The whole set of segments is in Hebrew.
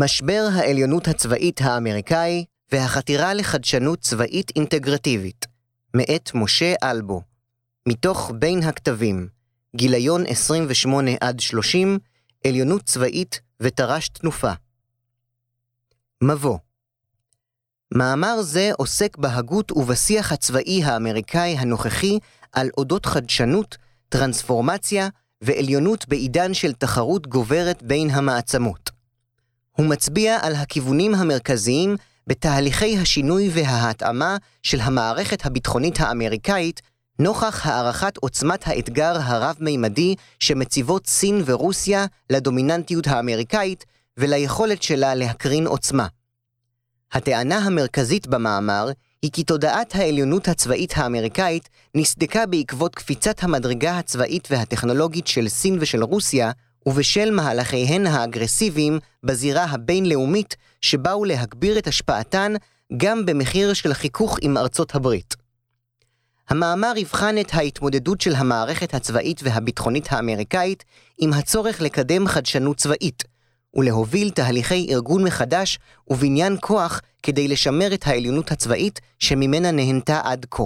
משבר העליונות הצבאית האמריקאי והחתירה לחדשנות צבאית אינטגרטיבית, מאת משה אלבו, מתוך בין הכתבים, גיליון 28 עד 30, עליונות צבאית ותר"ש תנופה. מבוא מאמר זה עוסק בהגות ובשיח הצבאי האמריקאי הנוכחי על אודות חדשנות, טרנספורמציה ועליונות בעידן של תחרות גוברת בין המעצמות. הוא מצביע על הכיוונים המרכזיים בתהליכי השינוי וההתאמה של המערכת הביטחונית האמריקאית נוכח הערכת עוצמת האתגר הרב-מימדי שמציבות סין ורוסיה לדומיננטיות האמריקאית וליכולת שלה להקרין עוצמה. הטענה המרכזית במאמר היא כי תודעת העליונות הצבאית האמריקאית נסדקה בעקבות קפיצת המדרגה הצבאית והטכנולוגית של סין ושל רוסיה, ובשל מהלכיהן האגרסיביים בזירה הבינלאומית שבאו להגביר את השפעתן גם במחיר של חיכוך עם ארצות הברית. המאמר יבחן את ההתמודדות של המערכת הצבאית והביטחונית האמריקאית עם הצורך לקדם חדשנות צבאית, ולהוביל תהליכי ארגון מחדש ובניין כוח כדי לשמר את העליונות הצבאית שממנה נהנתה עד כה.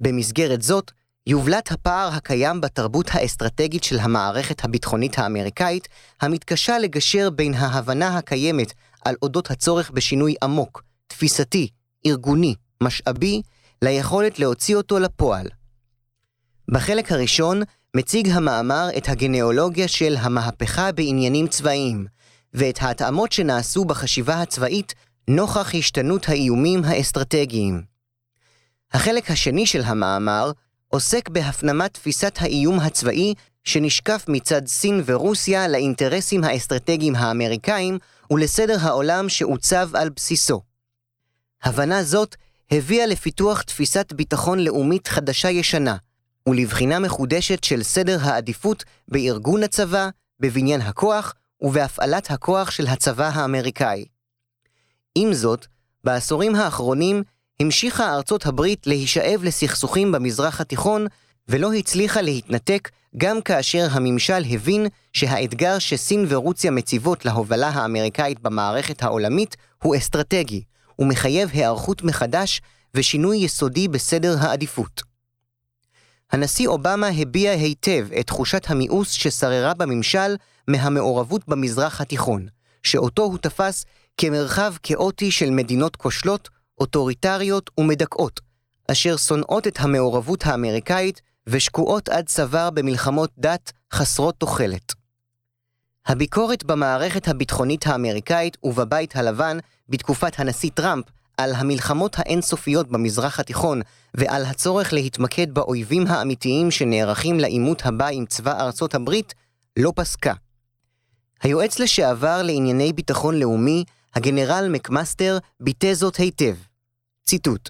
במסגרת זאת, יובלט הפער הקיים בתרבות האסטרטגית של המערכת הביטחונית האמריקאית, המתקשה לגשר בין ההבנה הקיימת על אודות הצורך בשינוי עמוק, תפיסתי, ארגוני, משאבי, ליכולת להוציא אותו לפועל. בחלק הראשון מציג המאמר את הגנאולוגיה של המהפכה בעניינים צבאיים, ואת ההתאמות שנעשו בחשיבה הצבאית נוכח השתנות האיומים האסטרטגיים. החלק השני של המאמר עוסק בהפנמת תפיסת האיום הצבאי שנשקף מצד סין ורוסיה לאינטרסים האסטרטגיים האמריקאים ולסדר העולם שעוצב על בסיסו. הבנה זאת הביאה לפיתוח תפיסת ביטחון לאומית חדשה-ישנה, ולבחינה מחודשת של סדר העדיפות בארגון הצבא, בבניין הכוח ובהפעלת הכוח של הצבא האמריקאי. עם זאת, בעשורים האחרונים המשיכה ארצות הברית להישאב לסכסוכים במזרח התיכון, ולא הצליחה להתנתק גם כאשר הממשל הבין שהאתגר שסין ורוסיה מציבות להובלה האמריקאית במערכת העולמית הוא אסטרטגי, ומחייב היערכות מחדש ושינוי יסודי בסדר העדיפות. הנשיא אובמה הביע היטב את תחושת המיאוס ששררה בממשל מהמעורבות במזרח התיכון, שאותו הוא תפס כמרחב כאוטי של מדינות כושלות, אוטוריטריות ומדכאות, אשר שונאות את המעורבות האמריקאית ושקועות עד צוואר במלחמות דת חסרות תוחלת. הביקורת במערכת הביטחונית האמריקאית ובבית הלבן בתקופת הנשיא טראמפ על המלחמות האינסופיות במזרח התיכון ועל הצורך להתמקד באויבים האמיתיים שנערכים לעימות הבא עם צבא ארצות הברית, לא פסקה. היועץ לשעבר לענייני ביטחון לאומי, הגנרל מקמאסטר, ביטא זאת היטב. ציטוט: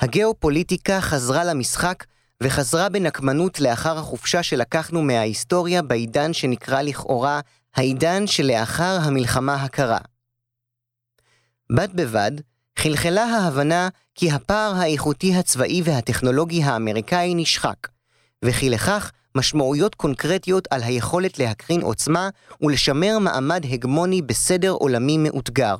הגיאופוליטיקה חזרה למשחק וחזרה בנקמנות לאחר החופשה שלקחנו מההיסטוריה בעידן שנקרא לכאורה העידן שלאחר המלחמה הקרה. בד בבד, חלחלה ההבנה כי הפער האיכותי הצבאי והטכנולוגי האמריקאי נשחק, וכי לכך משמעויות קונקרטיות על היכולת להקרין עוצמה ולשמר מעמד הגמוני בסדר עולמי מאותגר.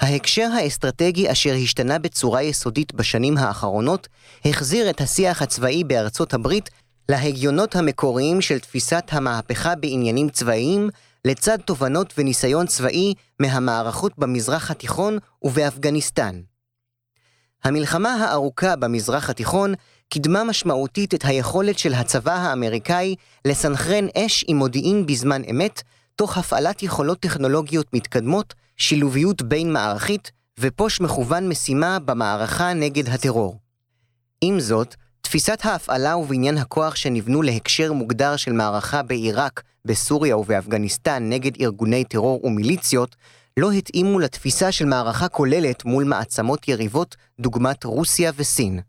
ההקשר האסטרטגי אשר השתנה בצורה יסודית בשנים האחרונות, החזיר את השיח הצבאי בארצות הברית להגיונות המקוריים של תפיסת המהפכה בעניינים צבאיים, לצד תובנות וניסיון צבאי מהמערכות במזרח התיכון ובאפגניסטן. המלחמה הארוכה במזרח התיכון קידמה משמעותית את היכולת של הצבא האמריקאי לסנכרן אש עם מודיעין בזמן אמת, תוך הפעלת יכולות טכנולוגיות מתקדמות, שילוביות בין-מערכית ופוש מכוון משימה במערכה נגד הטרור. עם זאת, תפיסת ההפעלה ובניין הכוח שנבנו להקשר מוגדר של מערכה בעיראק, בסוריה ובאפגניסטן נגד ארגוני טרור ומיליציות, לא התאימו לתפיסה של מערכה כוללת מול מעצמות יריבות דוגמת רוסיה וסין.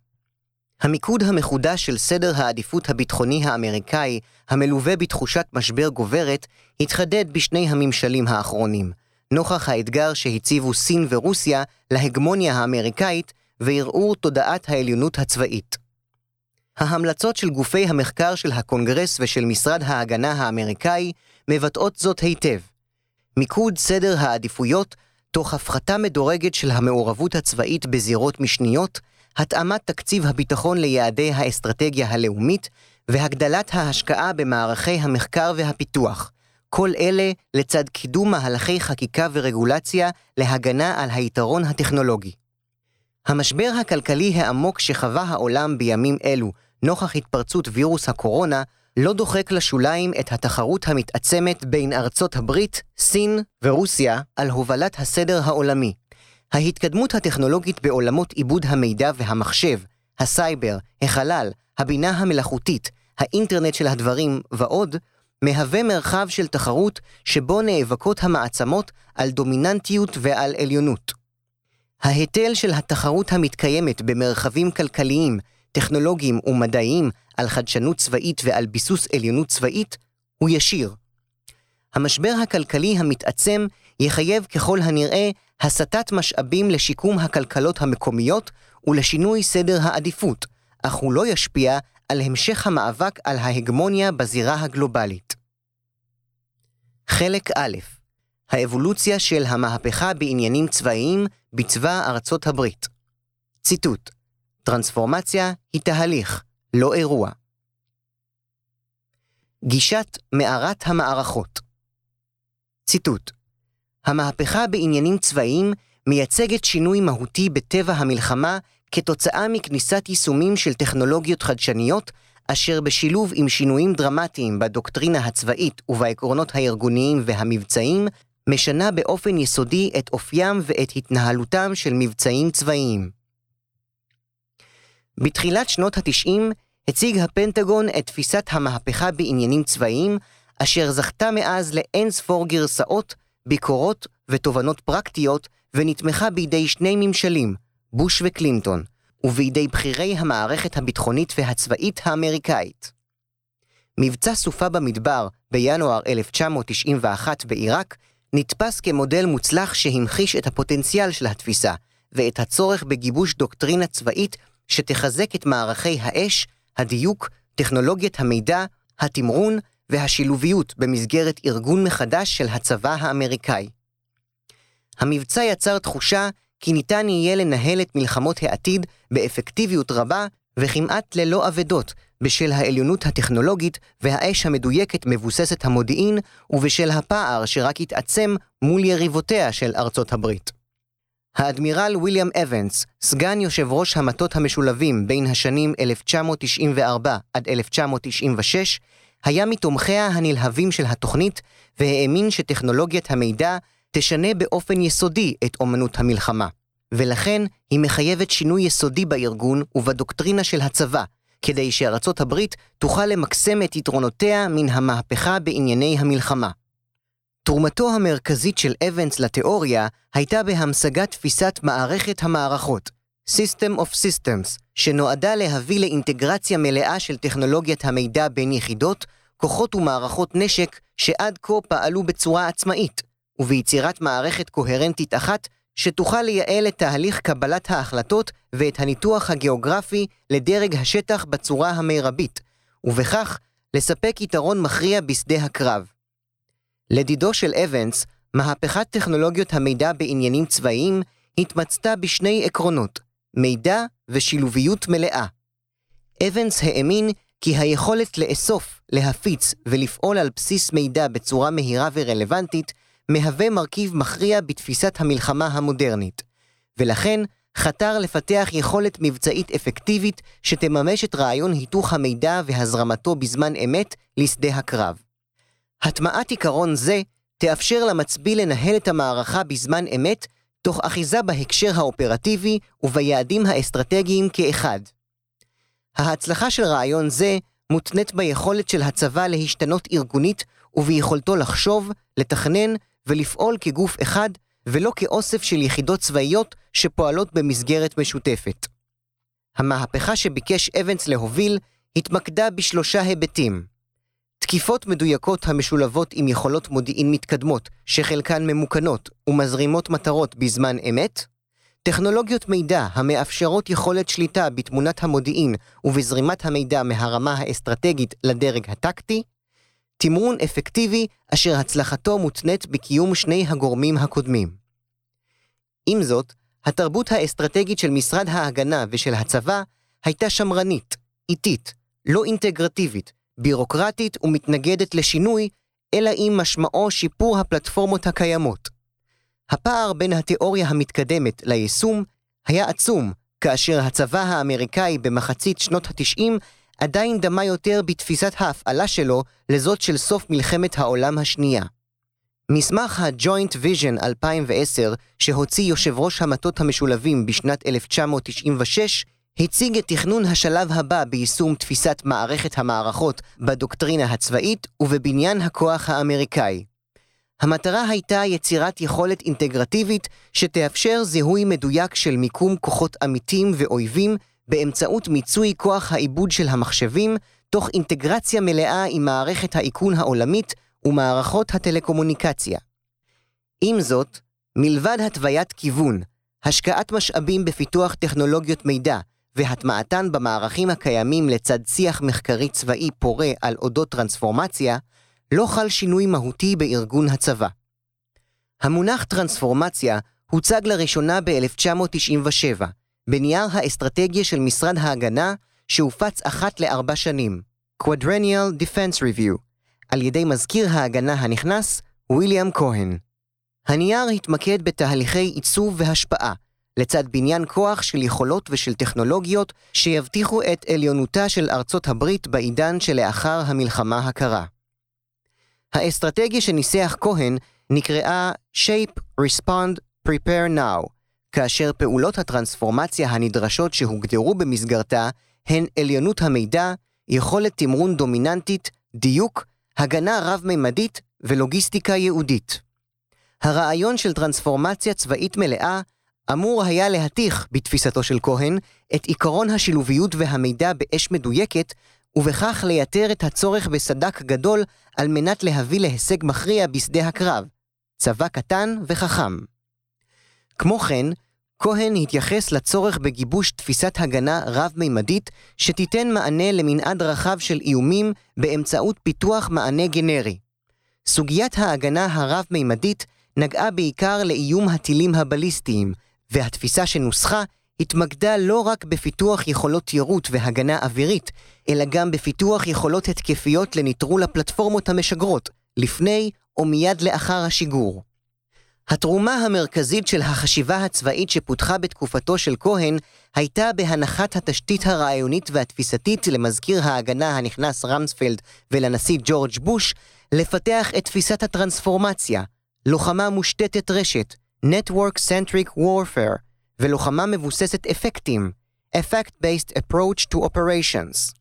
המיקוד המחודש של סדר העדיפות הביטחוני האמריקאי, המלווה בתחושת משבר גוברת, התחדד בשני הממשלים האחרונים, נוכח האתגר שהציבו סין ורוסיה להגמוניה האמריקאית וערעור תודעת העליונות הצבאית. ההמלצות של גופי המחקר של הקונגרס ושל משרד ההגנה האמריקאי מבטאות זאת היטב. מיקוד סדר העדיפויות, תוך הפחתה מדורגת של המעורבות הצבאית בזירות משניות, התאמת תקציב הביטחון ליעדי האסטרטגיה הלאומית, והגדלת ההשקעה במערכי המחקר והפיתוח. כל אלה לצד קידום מהלכי חקיקה ורגולציה להגנה על היתרון הטכנולוגי. המשבר הכלכלי העמוק שחווה העולם בימים אלו, נוכח התפרצות וירוס הקורונה, לא דוחק לשוליים את התחרות המתעצמת בין ארצות הברית, סין ורוסיה על הובלת הסדר העולמי. ההתקדמות הטכנולוגית בעולמות עיבוד המידע והמחשב, הסייבר, החלל, הבינה המלאכותית, האינטרנט של הדברים ועוד, מהווה מרחב של תחרות שבו נאבקות המעצמות על דומיננטיות ועל עליונות. ההיטל של התחרות המתקיימת במרחבים כלכליים, טכנולוגיים ומדעיים על חדשנות צבאית ועל ביסוס עליונות צבאית הוא ישיר. המשבר הכלכלי המתעצם יחייב ככל הנראה הסטת משאבים לשיקום הכלכלות המקומיות ולשינוי סדר העדיפות, אך הוא לא ישפיע על המשך המאבק על ההגמוניה בזירה הגלובלית. חלק א' האבולוציה של המהפכה בעניינים צבאיים בצבא ארצות הברית. ציטוט: טרנספורמציה היא תהליך, לא אירוע. גישת מערת המערכות. ציטוט: המהפכה בעניינים צבאיים מייצגת שינוי מהותי בטבע המלחמה כתוצאה מכניסת יישומים של טכנולוגיות חדשניות, אשר בשילוב עם שינויים דרמטיים בדוקטרינה הצבאית ובעקרונות הארגוניים והמבצעיים, משנה באופן יסודי את אופיים ואת התנהלותם של מבצעים צבאיים. בתחילת שנות ה-90 הציג הפנטגון את תפיסת המהפכה בעניינים צבאיים, אשר זכתה מאז לאין ספור גרסאות, ביקורות ותובנות פרקטיות, ונתמכה בידי שני ממשלים, בוש וקלינטון, ובידי בכירי המערכת הביטחונית והצבאית האמריקאית. מבצע סופה במדבר בינואר 1991 בעיראק נתפס כמודל מוצלח שהמחיש את הפוטנציאל של התפיסה, ואת הצורך בגיבוש דוקטרינה צבאית שתחזק את מערכי האש, הדיוק, טכנולוגיית המידע, התמרון והשילוביות במסגרת ארגון מחדש של הצבא האמריקאי. המבצע יצר תחושה כי ניתן יהיה לנהל את מלחמות העתיד באפקטיביות רבה וכמעט ללא אבדות, בשל העליונות הטכנולוגית והאש המדויקת מבוססת המודיעין, ובשל הפער שרק התעצם מול יריבותיה של ארצות הברית. האדמירל ויליאם אבנס, סגן יושב ראש המטות המשולבים בין השנים 1994 עד 1996, היה מתומכיה הנלהבים של התוכנית, והאמין שטכנולוגיית המידע תשנה באופן יסודי את אומנות המלחמה. ולכן היא מחייבת שינוי יסודי בארגון ובדוקטרינה של הצבא, כדי שארצות הברית תוכל למקסם את יתרונותיה מן המהפכה בענייני המלחמה. תרומתו המרכזית של אבנס לתיאוריה הייתה בהמשגת תפיסת מערכת המערכות, System of Systems, שנועדה להביא לאינטגרציה מלאה של טכנולוגיית המידע בין יחידות, כוחות ומערכות נשק שעד כה פעלו בצורה עצמאית, וביצירת מערכת קוהרנטית אחת שתוכל לייעל את תהליך קבלת ההחלטות ואת הניתוח הגיאוגרפי לדרג השטח בצורה המרבית, ובכך לספק יתרון מכריע בשדה הקרב. לדידו של אבנס, מהפכת טכנולוגיות המידע בעניינים צבאיים התמצתה בשני עקרונות, מידע ושילוביות מלאה. אבנס האמין כי היכולת לאסוף, להפיץ ולפעול על בסיס מידע בצורה מהירה ורלוונטית מהווה מרכיב מכריע בתפיסת המלחמה המודרנית, ולכן חתר לפתח יכולת מבצעית אפקטיבית שתממש את רעיון היתוך המידע והזרמתו בזמן אמת לשדה הקרב. הטמעת עיקרון זה תאפשר למצביא לנהל את המערכה בזמן אמת, תוך אחיזה בהקשר האופרטיבי וביעדים האסטרטגיים כאחד. ההצלחה של רעיון זה מותנית ביכולת של הצבא להשתנות ארגונית וביכולתו לחשוב, לתכנן ולפעול כגוף אחד, ולא כאוסף של יחידות צבאיות שפועלות במסגרת משותפת. המהפכה שביקש אבנס להוביל התמקדה בשלושה היבטים. תקיפות מדויקות המשולבות עם יכולות מודיעין מתקדמות, שחלקן ממוכנות ומזרימות מטרות בזמן אמת, טכנולוגיות מידע המאפשרות יכולת שליטה בתמונת המודיעין ובזרימת המידע מהרמה האסטרטגית לדרג הטקטי, תמרון אפקטיבי אשר הצלחתו מותנית בקיום שני הגורמים הקודמים. עם זאת, התרבות האסטרטגית של משרד ההגנה ושל הצבא הייתה שמרנית, איטית, לא אינטגרטיבית, בירוקרטית ומתנגדת לשינוי, אלא אם משמעו שיפור הפלטפורמות הקיימות. הפער בין התיאוריה המתקדמת ליישום היה עצום, כאשר הצבא האמריקאי במחצית שנות ה-90 עדיין דמה יותר בתפיסת ההפעלה שלו לזאת של סוף מלחמת העולם השנייה. מסמך ה-Joint Vision 2010, שהוציא יושב ראש המטות המשולבים בשנת 1996, הציג את תכנון השלב הבא ביישום תפיסת מערכת המערכות בדוקטרינה הצבאית ובבניין הכוח האמריקאי. המטרה הייתה יצירת יכולת אינטגרטיבית שתאפשר זיהוי מדויק של מיקום כוחות עמיתים ואויבים באמצעות מיצוי כוח העיבוד של המחשבים, תוך אינטגרציה מלאה עם מערכת האיכון העולמית ומערכות הטלקומוניקציה. עם זאת, מלבד התוויית כיוון, השקעת משאבים בפיתוח טכנולוגיות מידע והטמעתן במערכים הקיימים לצד שיח מחקרי צבאי פורה על אודות טרנספורמציה, לא חל שינוי מהותי בארגון הצבא. המונח טרנספורמציה הוצג לראשונה ב-1997, בנייר האסטרטגיה של משרד ההגנה, שהופץ אחת לארבע שנים, Quadrennial Defense Review, על ידי מזכיר ההגנה הנכנס, ויליאם כהן. הנייר התמקד בתהליכי עיצוב והשפעה, לצד בניין כוח של יכולות ושל טכנולוגיות שיבטיחו את עליונותה של ארצות הברית בעידן שלאחר המלחמה הקרה. האסטרטגיה שניסח כהן נקראה Shape, Respond, Prepare Now, כאשר פעולות הטרנספורמציה הנדרשות שהוגדרו במסגרתה הן עליונות המידע, יכולת תמרון דומיננטית, דיוק, הגנה רב-ממדית ולוגיסטיקה ייעודית. הרעיון של טרנספורמציה צבאית מלאה אמור היה להתיך, בתפיסתו של כהן, את עקרון השילוביות והמידע באש מדויקת, ובכך לייתר את הצורך בסדק גדול על מנת להביא להישג מכריע בשדה הקרב. צבא קטן וחכם. כמו כן, כהן התייחס לצורך בגיבוש תפיסת הגנה רב-מימדית שתיתן מענה למנעד רחב של איומים באמצעות פיתוח מענה גנרי. סוגיית ההגנה הרב-מימדית נגעה בעיקר לאיום הטילים הבליסטיים, והתפיסה שנוסחה התמקדה לא רק בפיתוח יכולות יירוט והגנה אווירית, אלא גם בפיתוח יכולות התקפיות לנטרול הפלטפורמות המשגרות, לפני או מיד לאחר השיגור. התרומה המרכזית של החשיבה הצבאית שפותחה בתקופתו של כהן הייתה בהנחת התשתית הרעיונית והתפיסתית למזכיר ההגנה הנכנס רמספלד ולנשיא ג'ורג' בוש לפתח את תפיסת הטרנספורמציה, לוחמה מושתתת רשת, Network Centric Warfare, ולוחמה מבוססת אפקטים, Effect-Based Approach to Operations.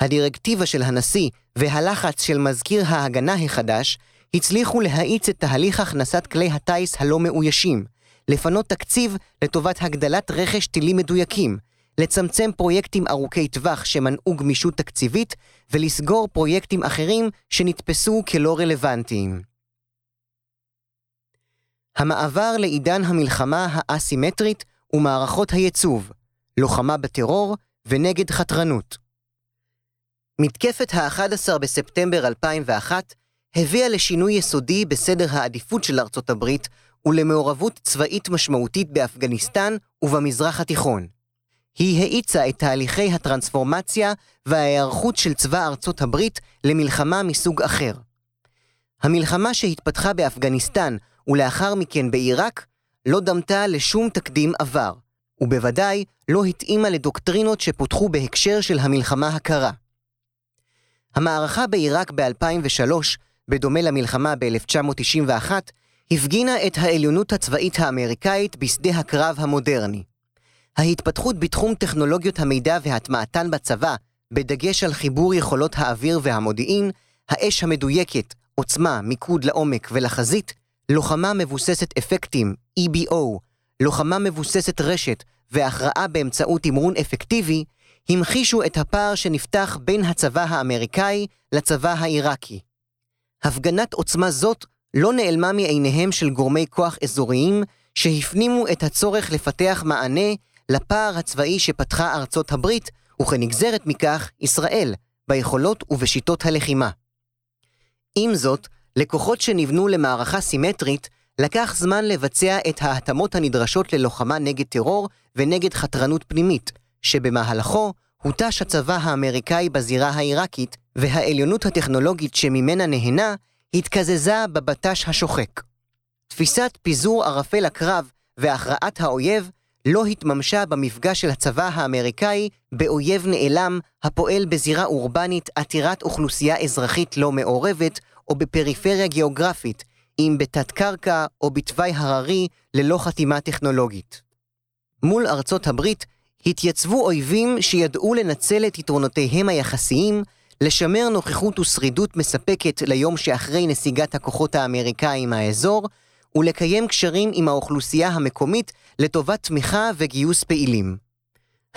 הדירקטיבה של הנשיא והלחץ של מזכיר ההגנה החדש הצליחו להאיץ את תהליך הכנסת כלי הטיס הלא מאוישים, לפנות תקציב לטובת הגדלת רכש טילים מדויקים, לצמצם פרויקטים ארוכי טווח שמנעו גמישות תקציבית, ולסגור פרויקטים אחרים שנתפסו כלא רלוונטיים. המעבר לעידן המלחמה האסימטרית ומערכות הייצוב, לוחמה בטרור ונגד חתרנות. מתקפת ה-11 בספטמבר 2001 הביאה לשינוי יסודי בסדר העדיפות של ארצות הברית ולמעורבות צבאית משמעותית באפגניסטן ובמזרח התיכון. היא האיצה את תהליכי הטרנספורמציה וההיערכות של צבא ארצות הברית למלחמה מסוג אחר. המלחמה שהתפתחה באפגניסטן ולאחר מכן בעיראק לא דמתה לשום תקדים עבר, ובוודאי לא התאימה לדוקטרינות שפותחו בהקשר של המלחמה הקרה. המערכה בעיראק ב-2003 בדומה למלחמה ב-1991, הפגינה את העליונות הצבאית האמריקאית בשדה הקרב המודרני. ההתפתחות בתחום טכנולוגיות המידע והטמעתן בצבא, בדגש על חיבור יכולות האוויר והמודיעין, האש המדויקת, עוצמה, מיקוד לעומק ולחזית, לוחמה מבוססת אפקטים, EBO, לוחמה מבוססת רשת והכרעה באמצעות תמרון אפקטיבי, המחישו את הפער שנפתח בין הצבא האמריקאי לצבא העיראקי. הפגנת עוצמה זאת לא נעלמה מעיניהם של גורמי כוח אזוריים שהפנימו את הצורך לפתח מענה לפער הצבאי שפתחה ארצות הברית, וכנגזרת מכך, ישראל, ביכולות ובשיטות הלחימה. עם זאת, לכוחות שנבנו למערכה סימטרית, לקח זמן לבצע את ההתאמות הנדרשות ללוחמה נגד טרור ונגד חתרנות פנימית, שבמהלכו הותש הצבא האמריקאי בזירה העיראקית, והעליונות הטכנולוגית שממנה נהנה, התקזזה בבט"ש השוחק. תפיסת פיזור ערפל הקרב והכרעת האויב לא התממשה במפגש של הצבא האמריקאי באויב נעלם הפועל בזירה אורבנית עתירת אוכלוסייה אזרחית לא מעורבת או בפריפריה גיאוגרפית, אם בתת-קרקע או בתוואי הררי ללא חתימה טכנולוגית. מול ארצות הברית התייצבו אויבים שידעו לנצל את יתרונותיהם היחסיים, לשמר נוכחות ושרידות מספקת ליום שאחרי נסיגת הכוחות האמריקאים מהאזור, ולקיים קשרים עם האוכלוסייה המקומית לטובת תמיכה וגיוס פעילים.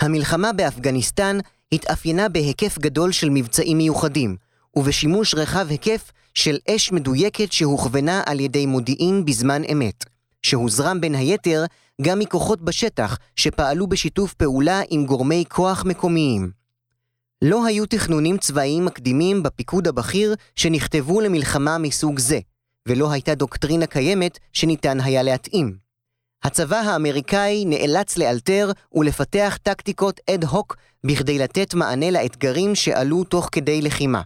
המלחמה באפגניסטן התאפיינה בהיקף גדול של מבצעים מיוחדים, ובשימוש רחב היקף של אש מדויקת שהוכוונה על ידי מודיעין בזמן אמת, שהוזרם בין היתר גם מכוחות בשטח שפעלו בשיתוף פעולה עם גורמי כוח מקומיים. לא היו תכנונים צבאיים מקדימים בפיקוד הבכיר שנכתבו למלחמה מסוג זה, ולא הייתה דוקטרינה קיימת שניתן היה להתאים. הצבא האמריקאי נאלץ לאלתר ולפתח טקטיקות אד הוק בכדי לתת מענה לאתגרים שעלו תוך כדי לחימה.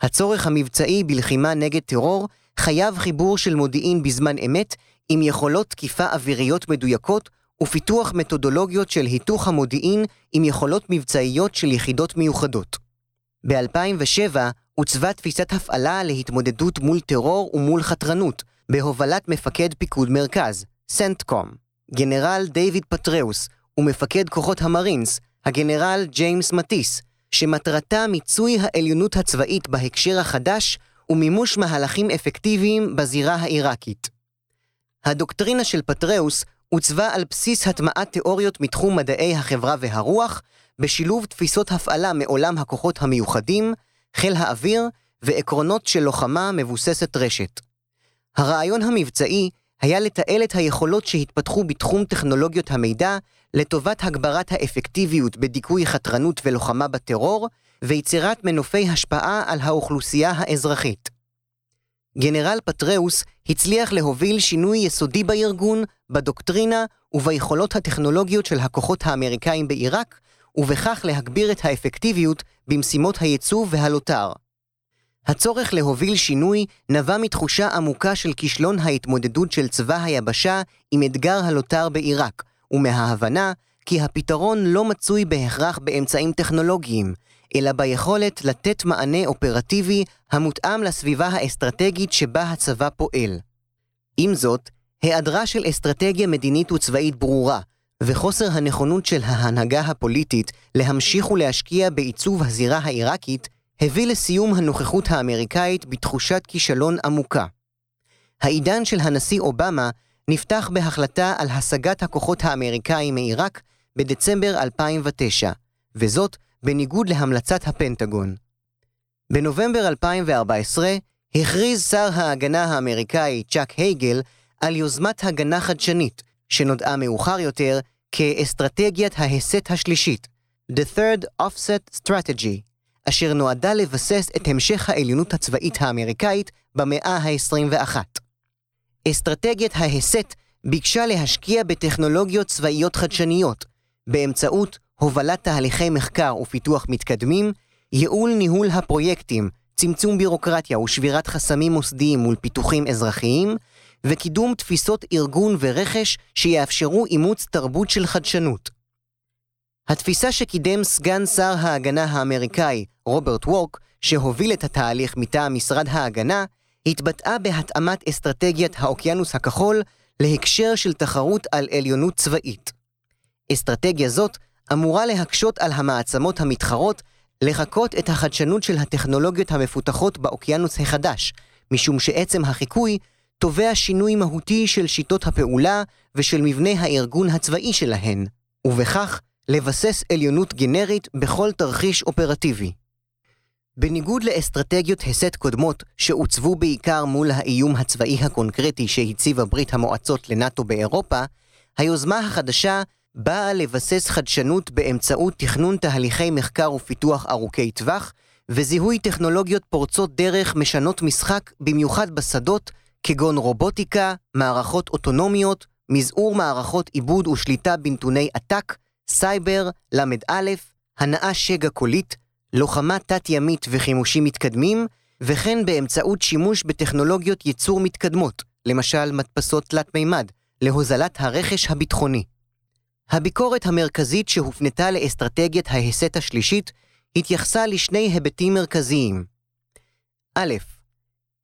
הצורך המבצעי בלחימה נגד טרור חייב חיבור של מודיעין בזמן אמת עם יכולות תקיפה אוויריות מדויקות ופיתוח מתודולוגיות של היתוך המודיעין עם יכולות מבצעיות של יחידות מיוחדות. ב-2007 עוצבה תפיסת הפעלה להתמודדות מול טרור ומול חתרנות, בהובלת מפקד פיקוד מרכז, סנטקום, גנרל דיוויד פטראוס ומפקד כוחות המרינס, הגנרל ג'יימס מטיס, שמטרתה מיצוי העליונות הצבאית בהקשר החדש ומימוש מהלכים אפקטיביים בזירה העיראקית. הדוקטרינה של פטראוס עוצבה על בסיס הטמעת תיאוריות מתחום מדעי החברה והרוח, בשילוב תפיסות הפעלה מעולם הכוחות המיוחדים, חיל האוויר ועקרונות של לוחמה מבוססת רשת. הרעיון המבצעי היה לתעל את היכולות שהתפתחו בתחום טכנולוגיות המידע לטובת הגברת האפקטיביות בדיכוי חתרנות ולוחמה בטרור, ויצירת מנופי השפעה על האוכלוסייה האזרחית. גנרל פטראוס הצליח להוביל שינוי יסודי בארגון, בדוקטרינה וביכולות הטכנולוגיות של הכוחות האמריקאים בעיראק, ובכך להגביר את האפקטיביות במשימות הייצוא והלוט"ר. הצורך להוביל שינוי נבע מתחושה עמוקה של כישלון ההתמודדות של צבא היבשה עם אתגר הלוט"ר בעיראק, ומההבנה כי הפתרון לא מצוי בהכרח באמצעים טכנולוגיים, אלא ביכולת לתת מענה אופרטיבי המותאם לסביבה האסטרטגית שבה הצבא פועל. עם זאת, היעדרה של אסטרטגיה מדינית וצבאית ברורה, וחוסר הנכונות של ההנהגה הפוליטית להמשיך ולהשקיע בעיצוב הזירה העיראקית, הביא לסיום הנוכחות האמריקאית בתחושת כישלון עמוקה. העידן של הנשיא אובמה נפתח בהחלטה על השגת הכוחות האמריקאים מעיראק בדצמבר 2009, וזאת בניגוד להמלצת הפנטגון. בנובמבר 2014 הכריז שר ההגנה האמריקאי צ'אק הייגל על יוזמת הגנה חדשנית, שנודעה מאוחר יותר כאסטרטגיית ההסט השלישית, The Third Offset Strategy, אשר נועדה לבסס את המשך העליונות הצבאית האמריקאית במאה ה-21. אסטרטגיית ההסט ביקשה להשקיע בטכנולוגיות צבאיות חדשניות, באמצעות הובלת תהליכי מחקר ופיתוח מתקדמים, ייעול ניהול הפרויקטים, צמצום בירוקרטיה ושבירת חסמים מוסדיים מול פיתוחים אזרחיים, וקידום תפיסות ארגון ורכש שיאפשרו אימוץ תרבות של חדשנות. התפיסה שקידם סגן שר ההגנה האמריקאי, רוברט וורק, שהוביל את התהליך מטעם משרד ההגנה, התבטאה בהתאמת אסטרטגיית האוקיינוס הכחול להקשר של תחרות על עליונות צבאית. אסטרטגיה זאת אמורה להקשות על המעצמות המתחרות לחקות את החדשנות של הטכנולוגיות המפותחות באוקיינוס החדש, משום שעצם החיקוי תובע שינוי מהותי של שיטות הפעולה ושל מבנה הארגון הצבאי שלהן, ובכך לבסס עליונות גנרית בכל תרחיש אופרטיבי. בניגוד לאסטרטגיות הסט קודמות שעוצבו בעיקר מול האיום הצבאי הקונקרטי שהציבה ברית המועצות לנאט"ו באירופה, היוזמה החדשה באה לבסס חדשנות באמצעות תכנון תהליכי מחקר ופיתוח ארוכי טווח, וזיהוי טכנולוגיות פורצות דרך משנות משחק, במיוחד בשדות, כגון רובוטיקה, מערכות אוטונומיות, מזעור מערכות עיבוד ושליטה בנתוני עתק, סייבר, ל"א, הנאה שגע קולית, לוחמה תת-ימית וחימושים מתקדמים, וכן באמצעות שימוש בטכנולוגיות ייצור מתקדמות, למשל מדפסות תלת מימד, להוזלת הרכש הביטחוני. הביקורת המרכזית שהופנתה לאסטרטגיית ההסת השלישית התייחסה לשני היבטים מרכזיים. א',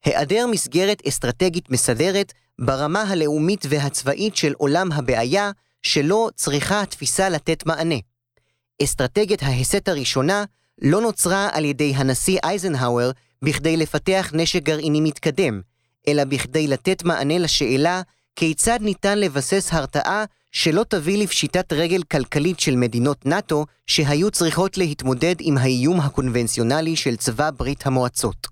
היעדר מסגרת אסטרטגית מסדרת ברמה הלאומית והצבאית של עולם הבעיה, שלא צריכה התפיסה לתת מענה. אסטרטגיית ההסת הראשונה לא נוצרה על ידי הנשיא אייזנהאואר בכדי לפתח נשק גרעיני מתקדם, אלא בכדי לתת מענה לשאלה כיצד ניתן לבסס הרתעה שלא תביא לפשיטת רגל כלכלית של מדינות נאט"ו שהיו צריכות להתמודד עם האיום הקונבנציונלי של צבא ברית המועצות.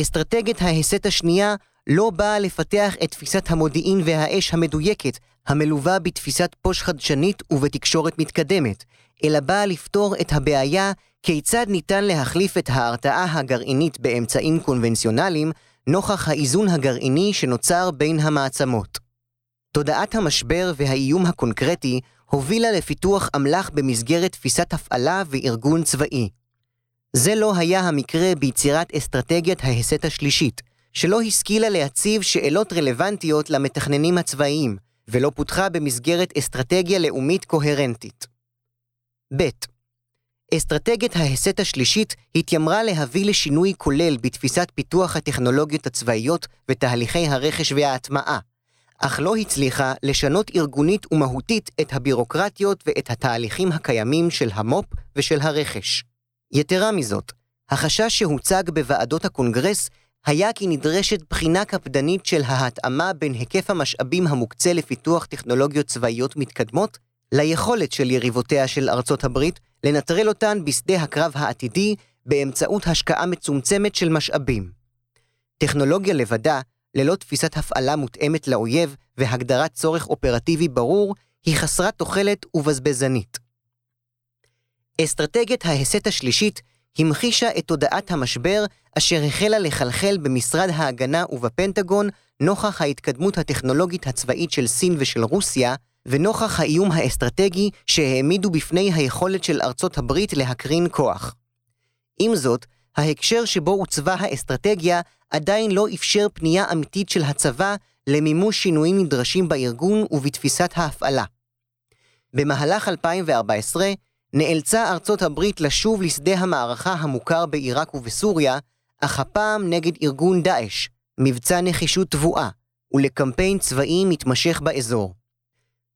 אסטרטגיית ההסת השנייה לא באה לפתח את תפיסת המודיעין והאש המדויקת, המלווה בתפיסת פוש חדשנית ובתקשורת מתקדמת, אלא באה לפתור את הבעיה כיצד ניתן להחליף את ההרתעה הגרעינית באמצעים קונבנציונליים, נוכח האיזון הגרעיני שנוצר בין המעצמות. תודעת המשבר והאיום הקונקרטי הובילה לפיתוח אמל"ח במסגרת תפיסת הפעלה וארגון צבאי. זה לא היה המקרה ביצירת אסטרטגיית ההסת השלישית, שלא השכילה להציב שאלות רלוונטיות למתכננים הצבאיים, ולא פותחה במסגרת אסטרטגיה לאומית קוהרנטית. ב. אסטרטגיית ההסת השלישית התיימרה להביא לשינוי כולל בתפיסת פיתוח הטכנולוגיות הצבאיות ותהליכי הרכש וההטמעה, אך לא הצליחה לשנות ארגונית ומהותית את הבירוקרטיות ואת התהליכים הקיימים של המו"פ ושל הרכש. יתרה מזאת, החשש שהוצג בוועדות הקונגרס היה כי נדרשת בחינה קפדנית של ההתאמה בין היקף המשאבים המוקצה לפיתוח טכנולוגיות צבאיות מתקדמות ליכולת של יריבותיה של ארצות הברית לנטרל אותן בשדה הקרב העתידי באמצעות השקעה מצומצמת של משאבים. טכנולוגיה לבדה, ללא תפיסת הפעלה מותאמת לאויב והגדרת צורך אופרטיבי ברור, היא חסרת תוחלת ובזבזנית. אסטרטגיית ההסת השלישית המחישה את תודעת המשבר אשר החלה לחלחל במשרד ההגנה ובפנטגון נוכח ההתקדמות הטכנולוגית הצבאית של סין ושל רוסיה, ונוכח האיום האסטרטגי שהעמידו בפני היכולת של ארצות הברית להקרין כוח. עם זאת, ההקשר שבו עוצבה האסטרטגיה עדיין לא אפשר פנייה אמיתית של הצבא למימוש שינויים נדרשים בארגון ובתפיסת ההפעלה. במהלך 2014, נאלצה ארצות הברית לשוב לשדה המערכה המוכר בעיראק ובסוריה, אך הפעם נגד ארגון דאעש, מבצע נחישות תבואה, ולקמפיין צבאי מתמשך באזור.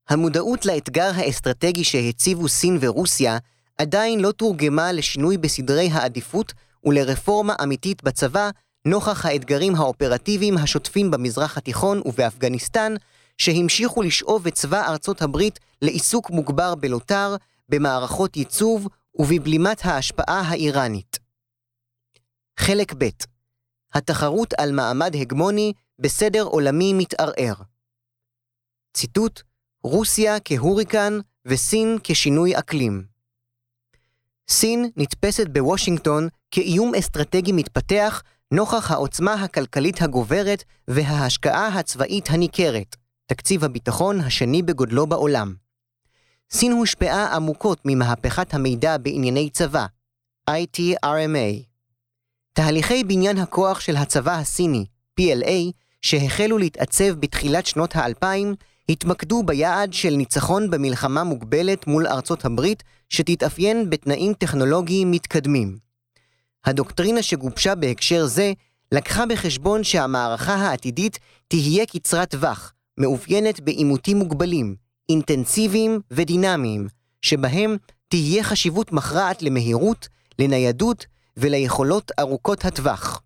המודעות לאתגר האסטרטגי שהציבו סין ורוסיה עדיין לא תורגמה לשינוי בסדרי העדיפות ולרפורמה אמיתית בצבא נוכח האתגרים האופרטיביים השוטפים במזרח התיכון ובאפגניסטן, שהמשיכו לשאוב את צבא ארצות הברית לעיסוק מוגבר בלוטר, במערכות ייצוב ובבלימת ההשפעה האיראנית. חלק ב' התחרות על מעמד הגמוני בסדר עולמי מתערער. ציטוט רוסיה כהוריקן וסין כשינוי אקלים. סין נתפסת בוושינגטון כאיום אסטרטגי מתפתח נוכח העוצמה הכלכלית הגוברת וההשקעה הצבאית הניכרת, תקציב הביטחון השני בגודלו בעולם. סין הושפעה עמוקות ממהפכת המידע בענייני צבא, ITRMA. תהליכי בניין הכוח של הצבא הסיני, PLA, שהחלו להתעצב בתחילת שנות האלפיים, התמקדו ביעד של ניצחון במלחמה מוגבלת מול ארצות הברית, שתתאפיין בתנאים טכנולוגיים מתקדמים. הדוקטרינה שגובשה בהקשר זה לקחה בחשבון שהמערכה העתידית תהיה קצרת טווח, מאופיינת בעימותים מוגבלים, אינטנסיביים ודינמיים, שבהם תהיה חשיבות מכרעת למהירות, לניידות וליכולות ארוכות הטווח.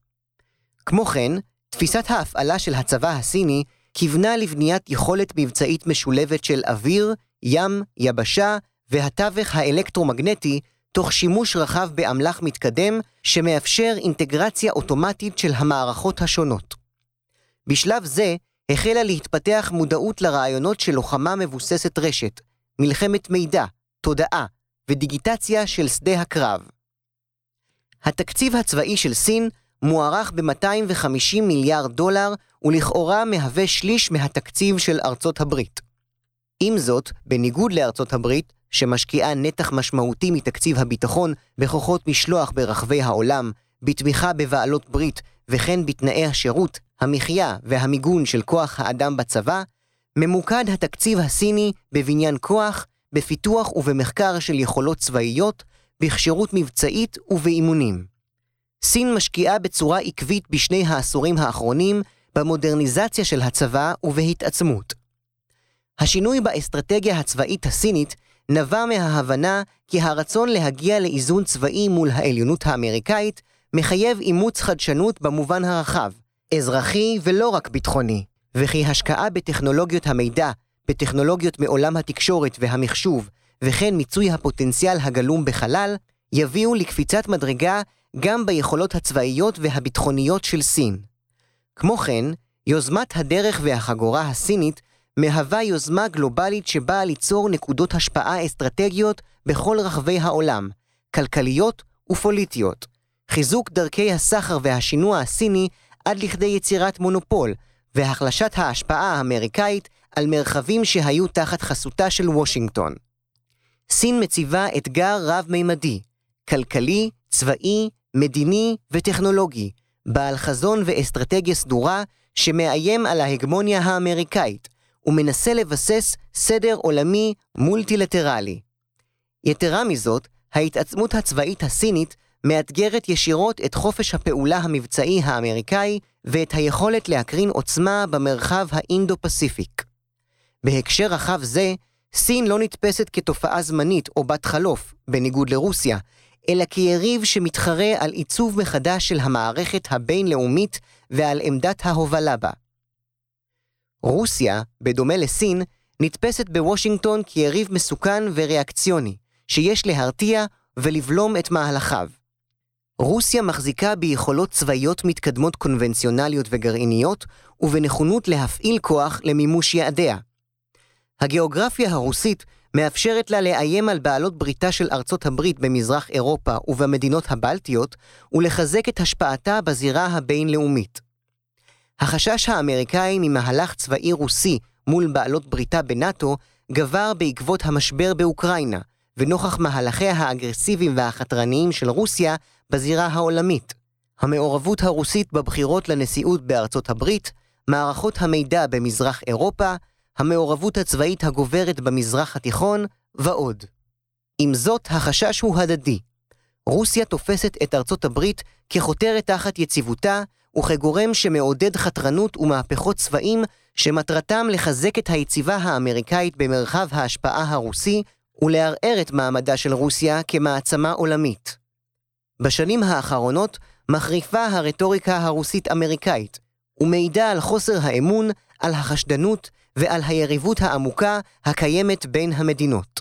כמו כן, תפיסת ההפעלה של הצבא הסיני כיוונה לבניית יכולת מבצעית משולבת של אוויר, ים, יבשה והתווך האלקטרומגנטי, תוך שימוש רחב באמל"ח מתקדם, שמאפשר אינטגרציה אוטומטית של המערכות השונות. בשלב זה, החלה להתפתח מודעות לרעיונות של לוחמה מבוססת רשת, מלחמת מידע, תודעה ודיגיטציה של שדה הקרב. התקציב הצבאי של סין מוערך ב-250 מיליארד דולר, ולכאורה מהווה שליש מהתקציב של ארצות הברית. עם זאת, בניגוד לארצות הברית, שמשקיעה נתח משמעותי מתקציב הביטחון בכוחות משלוח ברחבי העולם, בתמיכה בבעלות ברית וכן בתנאי השירות, המחיה והמיגון של כוח האדם בצבא, ממוקד התקציב הסיני בבניין כוח, בפיתוח ובמחקר של יכולות צבאיות, בכשירות מבצעית ובאימונים. סין משקיעה בצורה עקבית בשני העשורים האחרונים במודרניזציה של הצבא ובהתעצמות. השינוי באסטרטגיה הצבאית הסינית נבע מההבנה כי הרצון להגיע לאיזון צבאי מול העליונות האמריקאית מחייב אימוץ חדשנות במובן הרחב, אזרחי ולא רק ביטחוני, וכי השקעה בטכנולוגיות המידע, בטכנולוגיות מעולם התקשורת והמחשוב, וכן מיצוי הפוטנציאל הגלום בחלל, יביאו לקפיצת מדרגה גם ביכולות הצבאיות והביטחוניות של סין. כמו כן, יוזמת הדרך והחגורה הסינית מהווה יוזמה גלובלית שבאה ליצור נקודות השפעה אסטרטגיות בכל רחבי העולם, כלכליות ופוליטיות. חיזוק דרכי הסחר והשינוע הסיני עד לכדי יצירת מונופול, והחלשת ההשפעה האמריקאית על מרחבים שהיו תחת חסותה של וושינגטון. סין מציבה אתגר רב-מימדי, כלכלי, צבאי, מדיני וטכנולוגי, בעל חזון ואסטרטגיה סדורה שמאיים על ההגמוניה האמריקאית, ומנסה לבסס סדר עולמי מולטילטרלי. יתרה מזאת, ההתעצמות הצבאית הסינית מאתגרת ישירות את חופש הפעולה המבצעי האמריקאי ואת היכולת להקרין עוצמה במרחב האינדו-פסיפיק. בהקשר רחב זה, סין לא נתפסת כתופעה זמנית או בת חלוף, בניגוד לרוסיה, אלא כיריב שמתחרה על עיצוב מחדש של המערכת הבינלאומית ועל עמדת ההובלה בה. רוסיה, בדומה לסין, נתפסת בוושינגטון כיריב מסוכן וריאקציוני, שיש להרתיע ולבלום את מהלכיו. רוסיה מחזיקה ביכולות צבאיות מתקדמות קונבנציונליות וגרעיניות, ובנכונות להפעיל כוח למימוש יעדיה. הגיאוגרפיה הרוסית מאפשרת לה לאיים על בעלות בריתה של ארצות הברית במזרח אירופה ובמדינות הבלטיות, ולחזק את השפעתה בזירה הבינלאומית. החשש האמריקאי ממהלך צבאי רוסי מול בעלות בריתה בנאט"ו גבר בעקבות המשבר באוקראינה, ונוכח מהלכיה האגרסיביים והחתרניים של רוסיה בזירה העולמית. המעורבות הרוסית בבחירות לנשיאות בארצות הברית, מערכות המידע במזרח אירופה, המעורבות הצבאית הגוברת במזרח התיכון, ועוד. עם זאת, החשש הוא הדדי. רוסיה תופסת את ארצות הברית כחותרת תחת יציבותה וכגורם שמעודד חתרנות ומהפכות צבאים שמטרתם לחזק את היציבה האמריקאית במרחב ההשפעה הרוסי ולערער את מעמדה של רוסיה כמעצמה עולמית. בשנים האחרונות מחריפה הרטוריקה הרוסית-אמריקאית, ומעידה על חוסר האמון, על החשדנות ועל היריבות העמוקה הקיימת בין המדינות.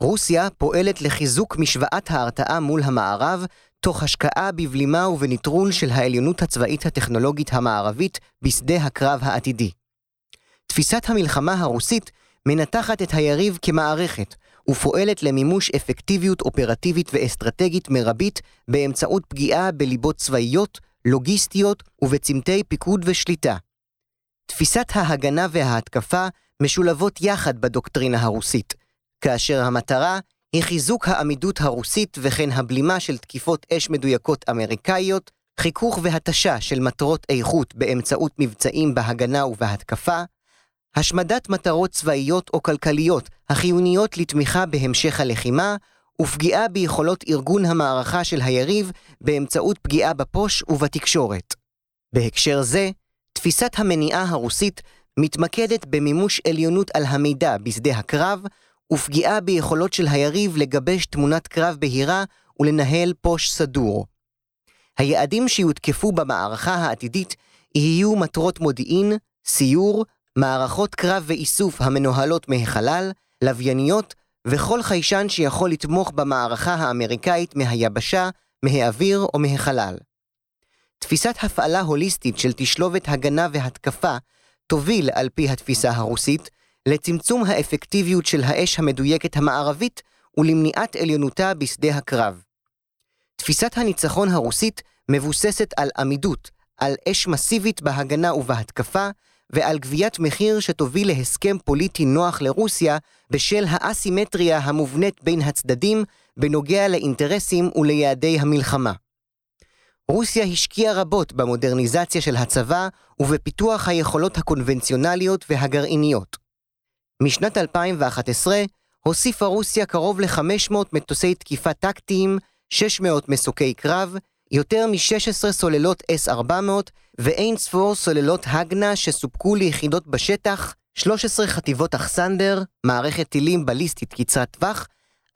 רוסיה פועלת לחיזוק משוואת ההרתעה מול המערב, תוך השקעה בבלימה ובנטרול של העליונות הצבאית הטכנולוגית המערבית בשדה הקרב העתידי. תפיסת המלחמה הרוסית מנתחת את היריב כמערכת, ופועלת למימוש אפקטיביות אופרטיבית ואסטרטגית מרבית באמצעות פגיעה בליבות צבאיות, לוגיסטיות ובצמתי פיקוד ושליטה. תפיסת ההגנה וההתקפה משולבות יחד בדוקטרינה הרוסית, כאשר המטרה היא חיזוק העמידות הרוסית וכן הבלימה של תקיפות אש מדויקות אמריקאיות, חיכוך והתשה של מטרות איכות באמצעות מבצעים בהגנה ובהתקפה, השמדת מטרות צבאיות או כלכליות החיוניות לתמיכה בהמשך הלחימה, ופגיעה ביכולות ארגון המערכה של היריב באמצעות פגיעה בפוש ובתקשורת. בהקשר זה, תפיסת המניעה הרוסית מתמקדת במימוש עליונות על המידע בשדה הקרב, ופגיעה ביכולות של היריב לגבש תמונת קרב בהירה ולנהל פוש סדור. היעדים שיותקפו במערכה העתידית יהיו מטרות מודיעין, סיור, מערכות קרב ואיסוף המנוהלות מהחלל, לווייניות וכל חיישן שיכול לתמוך במערכה האמריקאית מהיבשה, מהאוויר או מהחלל. תפיסת הפעלה הוליסטית של תשלובת הגנה והתקפה תוביל, על פי התפיסה הרוסית, לצמצום האפקטיביות של האש המדויקת המערבית ולמניעת עליונותה בשדה הקרב. תפיסת הניצחון הרוסית מבוססת על עמידות, על אש מסיבית בהגנה ובהתקפה, ועל גביית מחיר שתוביל להסכם פוליטי נוח לרוסיה בשל האסימטריה המובנית בין הצדדים בנוגע לאינטרסים וליעדי המלחמה. רוסיה השקיעה רבות במודרניזציה של הצבא ובפיתוח היכולות הקונבנציונליות והגרעיניות. משנת 2011 הוסיפה רוסיה קרוב ל-500 מטוסי תקיפה טקטיים, 600 מסוקי קרב, יותר מ-16 סוללות S-400 ואין ספור סוללות הגנה שסופקו ליחידות בשטח, 13 חטיבות אכסנדר, מערכת טילים בליסטית קצרת טווח,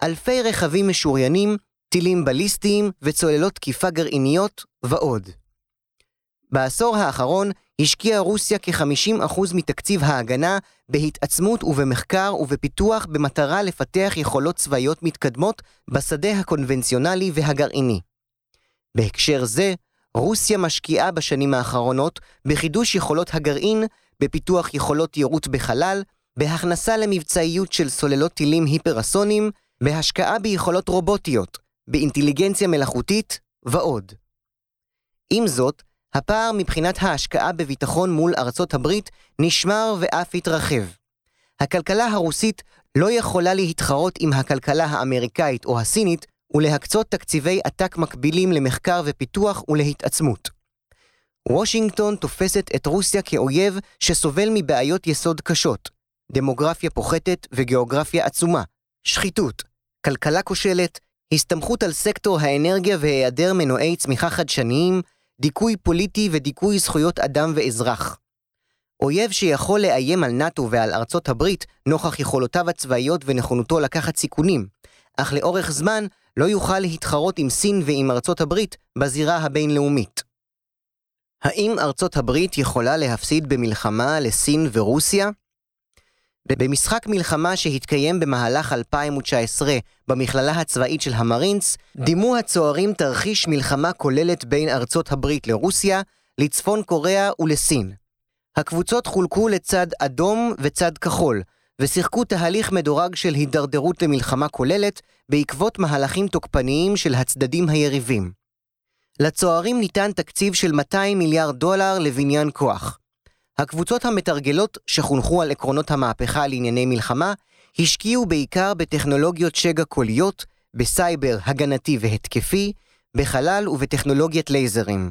אלפי רכבים משוריינים, טילים בליסטיים וצוללות תקיפה גרעיניות ועוד. בעשור האחרון השקיעה רוסיה כ-50% מתקציב ההגנה בהתעצמות ובמחקר ובפיתוח במטרה לפתח יכולות צבאיות מתקדמות בשדה הקונבנציונלי והגרעיני. בהקשר זה, רוסיה משקיעה בשנים האחרונות בחידוש יכולות הגרעין, בפיתוח יכולות יירוט בחלל, בהכנסה למבצעיות של סוללות טילים היפרסונים, בהשקעה ביכולות רובוטיות, באינטליגנציה מלאכותית ועוד. עם זאת, הפער מבחינת ההשקעה בביטחון מול ארצות הברית נשמר ואף התרחב. הכלכלה הרוסית לא יכולה להתחרות עם הכלכלה האמריקאית או הסינית ולהקצות תקציבי עתק מקבילים למחקר ופיתוח ולהתעצמות. וושינגטון תופסת את רוסיה כאויב שסובל מבעיות יסוד קשות, דמוגרפיה פוחתת וגיאוגרפיה עצומה, שחיתות, כלכלה כושלת, הסתמכות על סקטור האנרגיה והיעדר מנועי צמיחה חדשניים, דיכוי פוליטי ודיכוי זכויות אדם ואזרח. אויב שיכול לאיים על נאט"ו ועל ארצות הברית נוכח יכולותיו הצבאיות ונכונותו לקחת סיכונים, אך לאורך זמן לא יוכל להתחרות עם סין ועם ארצות הברית בזירה הבינלאומית. האם ארצות הברית יכולה להפסיד במלחמה לסין ורוסיה? במשחק מלחמה שהתקיים במהלך 2019 במכללה הצבאית של המרינס, דימו הצוערים תרחיש מלחמה כוללת בין ארצות הברית לרוסיה, לצפון קוריאה ולסין. הקבוצות חולקו לצד אדום וצד כחול, ושיחקו תהליך מדורג של הידרדרות למלחמה כוללת בעקבות מהלכים תוקפניים של הצדדים היריבים. לצוערים ניתן תקציב של 200 מיליארד דולר לבניין כוח. הקבוצות המתרגלות, שחונכו על עקרונות המהפכה לענייני מלחמה, השקיעו בעיקר בטכנולוגיות שגע קוליות, בסייבר הגנתי והתקפי, בחלל ובטכנולוגיית לייזרים.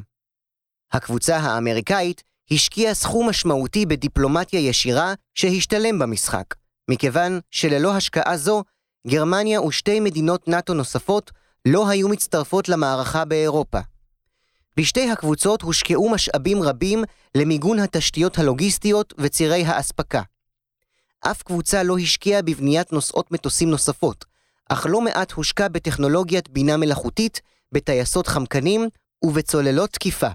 הקבוצה האמריקאית השקיעה סכום משמעותי בדיפלומטיה ישירה שהשתלם במשחק, מכיוון שללא השקעה זו, גרמניה ושתי מדינות נאט"ו נוספות לא היו מצטרפות למערכה באירופה. בשתי הקבוצות הושקעו משאבים רבים למיגון התשתיות הלוגיסטיות וצירי האספקה. אף קבוצה לא השקיעה בבניית נוסעות מטוסים נוספות, אך לא מעט הושקע בטכנולוגיית בינה מלאכותית, בטייסות חמקנים ובצוללות תקיפה.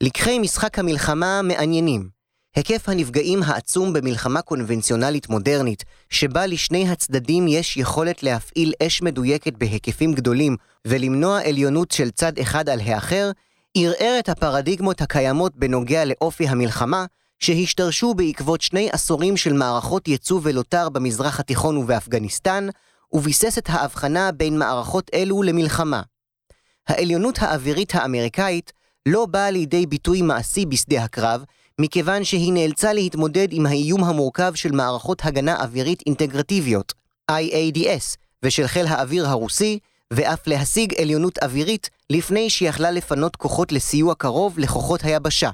לקחי משחק המלחמה מעניינים. היקף הנפגעים העצום במלחמה קונבנציונלית מודרנית, שבה לשני הצדדים יש יכולת להפעיל אש מדויקת בהיקפים גדולים ולמנוע עליונות של צד אחד על האחר, ערער את הפרדיגמות הקיימות בנוגע לאופי המלחמה, שהשתרשו בעקבות שני עשורים של מערכות ייצוא ולוטר במזרח התיכון ובאפגניסטן, וביסס את ההבחנה בין מערכות אלו למלחמה. העליונות האווירית האמריקאית לא באה לידי ביטוי מעשי בשדה הקרב, מכיוון שהיא נאלצה להתמודד עם האיום המורכב של מערכות הגנה אווירית אינטגרטיביות, IADS, ושל חיל האוויר הרוסי, ואף להשיג עליונות אווירית לפני שיכלה לפנות כוחות לסיוע קרוב לכוחות היבשה.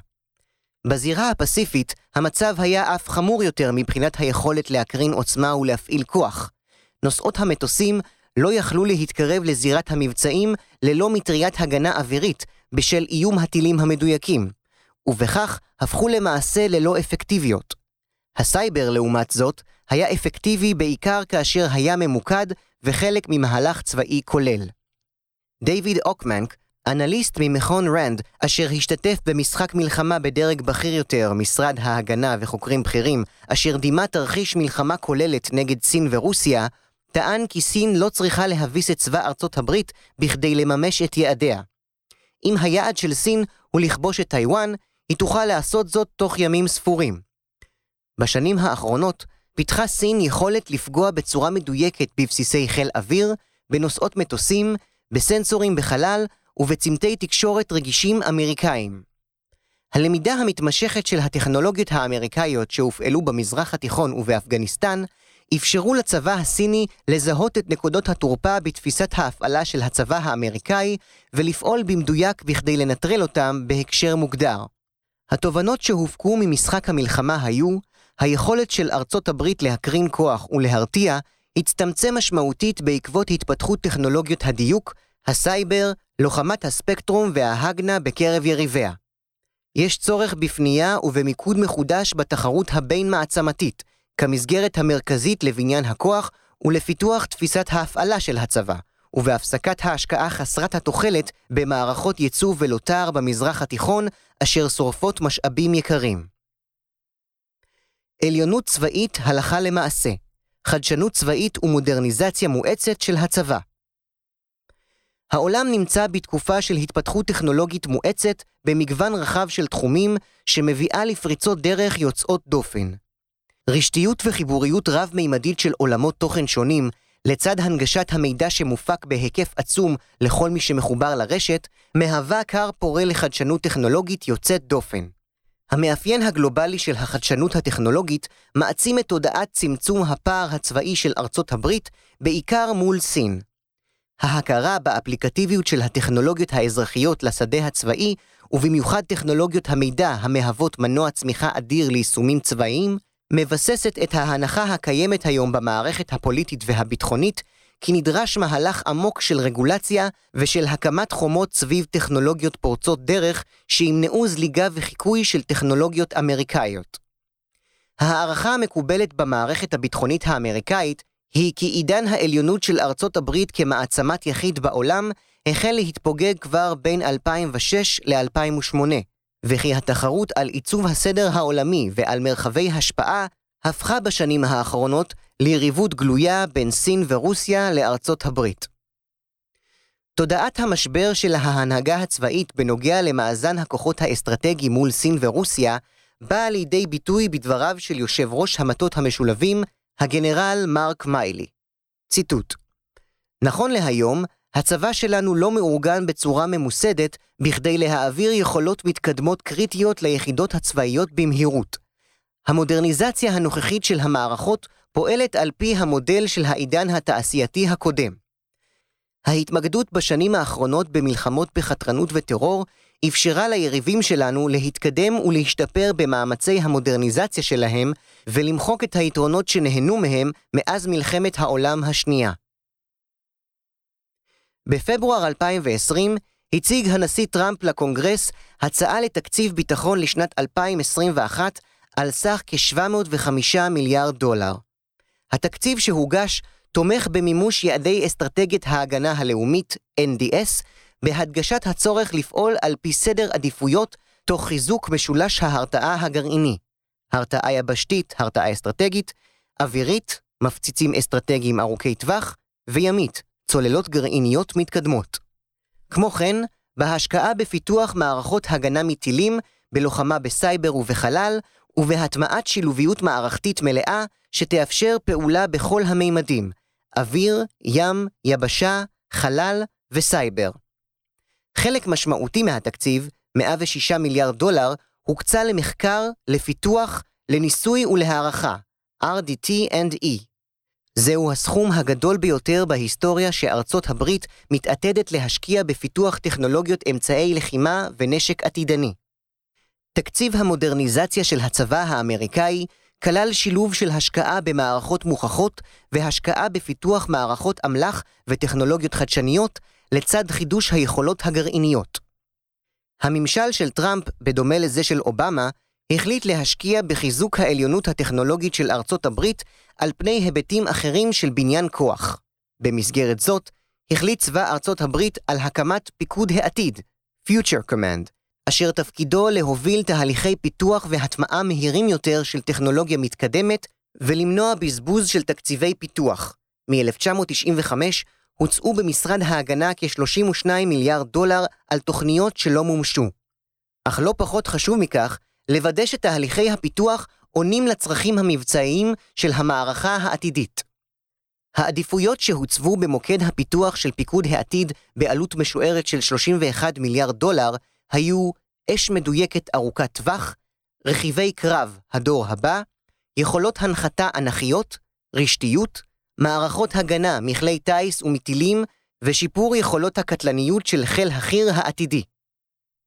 בזירה הפסיפית, המצב היה אף חמור יותר מבחינת היכולת להקרין עוצמה ולהפעיל כוח. נושאות המטוסים לא יכלו להתקרב לזירת המבצעים ללא מטריית הגנה אווירית, בשל איום הטילים המדויקים, ובכך הפכו למעשה ללא אפקטיביות. הסייבר, לעומת זאת, היה אפקטיבי בעיקר כאשר היה ממוקד וחלק ממהלך צבאי כולל. דיוויד אוכמנק, אנליסט ממכון רנד, אשר השתתף במשחק מלחמה בדרג בכיר יותר, משרד ההגנה וחוקרים בכירים, אשר דימה תרחיש מלחמה כוללת נגד סין ורוסיה, טען כי סין לא צריכה להביס את צבא ארצות הברית בכדי לממש את יעדיה. אם היעד של סין הוא לכבוש את טיוואן, היא תוכל לעשות זאת תוך ימים ספורים. בשנים האחרונות פיתחה סין יכולת לפגוע בצורה מדויקת בבסיסי חיל אוויר, בנושאות מטוסים, בסנסורים בחלל ובצמתי תקשורת רגישים אמריקאים. הלמידה המתמשכת של הטכנולוגיות האמריקאיות שהופעלו במזרח התיכון ובאפגניסטן, אפשרו לצבא הסיני לזהות את נקודות התורפה בתפיסת ההפעלה של הצבא האמריקאי ולפעול במדויק בכדי לנטרל אותם בהקשר מוגדר. התובנות שהופקו ממשחק המלחמה היו, היכולת של ארצות הברית להקרין כוח ולהרתיע הצטמצם משמעותית בעקבות התפתחות טכנולוגיות הדיוק, הסייבר, לוחמת הספקטרום וההגנה בקרב יריביה. יש צורך בפנייה ובמיקוד מחודש בתחרות הבין-מעצמתית, כמסגרת המרכזית לבניין הכוח ולפיתוח תפיסת ההפעלה של הצבא, ובהפסקת ההשקעה חסרת התוחלת במערכות ייצוא ולוטר במזרח התיכון, אשר שורפות משאבים יקרים. עליונות צבאית הלכה למעשה, חדשנות צבאית ומודרניזציה מואצת של הצבא. העולם נמצא בתקופה של התפתחות טכנולוגית מואצת במגוון רחב של תחומים שמביאה לפריצות דרך יוצאות דופן. רשתיות וחיבוריות רב-מימדית של עולמות תוכן שונים, לצד הנגשת המידע שמופק בהיקף עצום לכל מי שמחובר לרשת, מהווה כר פורה לחדשנות טכנולוגית יוצאת דופן. המאפיין הגלובלי של החדשנות הטכנולוגית מעצים את תודעת צמצום הפער הצבאי של ארצות הברית, בעיקר מול סין. ההכרה באפליקטיביות של הטכנולוגיות האזרחיות לשדה הצבאי, ובמיוחד טכנולוגיות המידע המהוות מנוע צמיחה אדיר ליישומים צבאיים, מבססת את ההנחה הקיימת היום במערכת הפוליטית והביטחונית, כי נדרש מהלך עמוק של רגולציה ושל הקמת חומות סביב טכנולוגיות פורצות דרך שימנעו זליגה וחיקוי של טכנולוגיות אמריקאיות. ההערכה המקובלת במערכת הביטחונית האמריקאית היא כי עידן העליונות של ארצות הברית כמעצמת יחיד בעולם החל להתפוגג כבר בין 2006 ל-2008, וכי התחרות על עיצוב הסדר העולמי ועל מרחבי השפעה הפכה בשנים האחרונות ליריבות גלויה בין סין ורוסיה לארצות הברית. תודעת המשבר של ההנהגה הצבאית בנוגע למאזן הכוחות האסטרטגי מול סין ורוסיה באה לידי ביטוי בדבריו של יושב ראש המטות המשולבים, הגנרל מרק מיילי. ציטוט: נכון להיום, הצבא שלנו לא מאורגן בצורה ממוסדת בכדי להעביר יכולות מתקדמות קריטיות ליחידות הצבאיות במהירות. המודרניזציה הנוכחית של המערכות פועלת על פי המודל של העידן התעשייתי הקודם. ההתמקדות בשנים האחרונות במלחמות בחתרנות וטרור אפשרה ליריבים שלנו להתקדם ולהשתפר במאמצי המודרניזציה שלהם ולמחוק את היתרונות שנהנו מהם מאז מלחמת העולם השנייה. בפברואר 2020 הציג הנשיא טראמפ לקונגרס הצעה לתקציב ביטחון לשנת 2021 על סך כ-705 מיליארד דולר. התקציב שהוגש תומך במימוש יעדי אסטרטגיית ההגנה הלאומית, NDS, בהדגשת הצורך לפעול על פי סדר עדיפויות תוך חיזוק משולש ההרתעה הגרעיני, הרתעה יבשתית, הרתעה אסטרטגית, אווירית, מפציצים אסטרטגיים ארוכי טווח, וימית, צוללות גרעיניות מתקדמות. כמו כן, בהשקעה בפיתוח מערכות הגנה מטילים, בלוחמה בסייבר ובחלל, ובהטמעת שילוביות מערכתית מלאה שתאפשר פעולה בכל המימדים, אוויר, ים, יבשה, חלל וסייבר. חלק משמעותי מהתקציב, 106 מיליארד דולר, הוקצה למחקר, לפיתוח, לניסוי ולהערכה, RDT&E. זהו הסכום הגדול ביותר בהיסטוריה שארצות הברית מתעתדת להשקיע בפיתוח טכנולוגיות אמצעי לחימה ונשק עתידני. תקציב המודרניזציה של הצבא האמריקאי כלל שילוב של השקעה במערכות מוכחות והשקעה בפיתוח מערכות אמל"ח וטכנולוגיות חדשניות לצד חידוש היכולות הגרעיניות. הממשל של טראמפ, בדומה לזה של אובמה, החליט להשקיע בחיזוק העליונות הטכנולוגית של ארצות הברית על פני היבטים אחרים של בניין כוח. במסגרת זאת, החליט צבא ארצות הברית על הקמת פיקוד העתיד, Future Command, אשר תפקידו להוביל תהליכי פיתוח והטמעה מהירים יותר של טכנולוגיה מתקדמת ולמנוע בזבוז של תקציבי פיתוח. מ-1995 הוצאו במשרד ההגנה כ-32 מיליארד דולר על תוכניות שלא מומשו. אך לא פחות חשוב מכך, לוודא שתהליכי הפיתוח עונים לצרכים המבצעיים של המערכה העתידית. העדיפויות שהוצבו במוקד הפיתוח של פיקוד העתיד בעלות משוערת של 31 מיליארד דולר היו אש מדויקת ארוכת טווח, רכיבי קרב הדור הבא, יכולות הנחתה אנכיות, רשתיות, מערכות הגנה מכלי טיס ומטילים ושיפור יכולות הקטלניות של חיל החי"ר העתידי.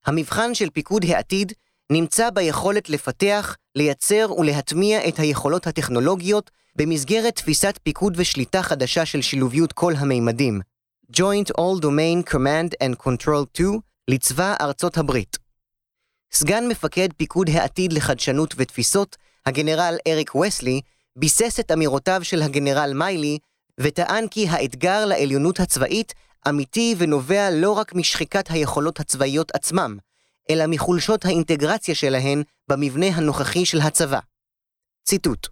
המבחן של פיקוד העתיד נמצא ביכולת לפתח, לייצר ולהטמיע את היכולות הטכנולוגיות במסגרת תפיסת פיקוד ושליטה חדשה של שילוביות כל המימדים, Joint All Domain Command and Control 2 לצבא ארצות הברית. סגן מפקד פיקוד העתיד לחדשנות ותפיסות, הגנרל אריק וסלי, ביסס את אמירותיו של הגנרל מיילי, וטען כי האתגר לעליונות הצבאית אמיתי ונובע לא רק משחיקת היכולות הצבאיות עצמם, אלא מחולשות האינטגרציה שלהן במבנה הנוכחי של הצבא. ציטוט: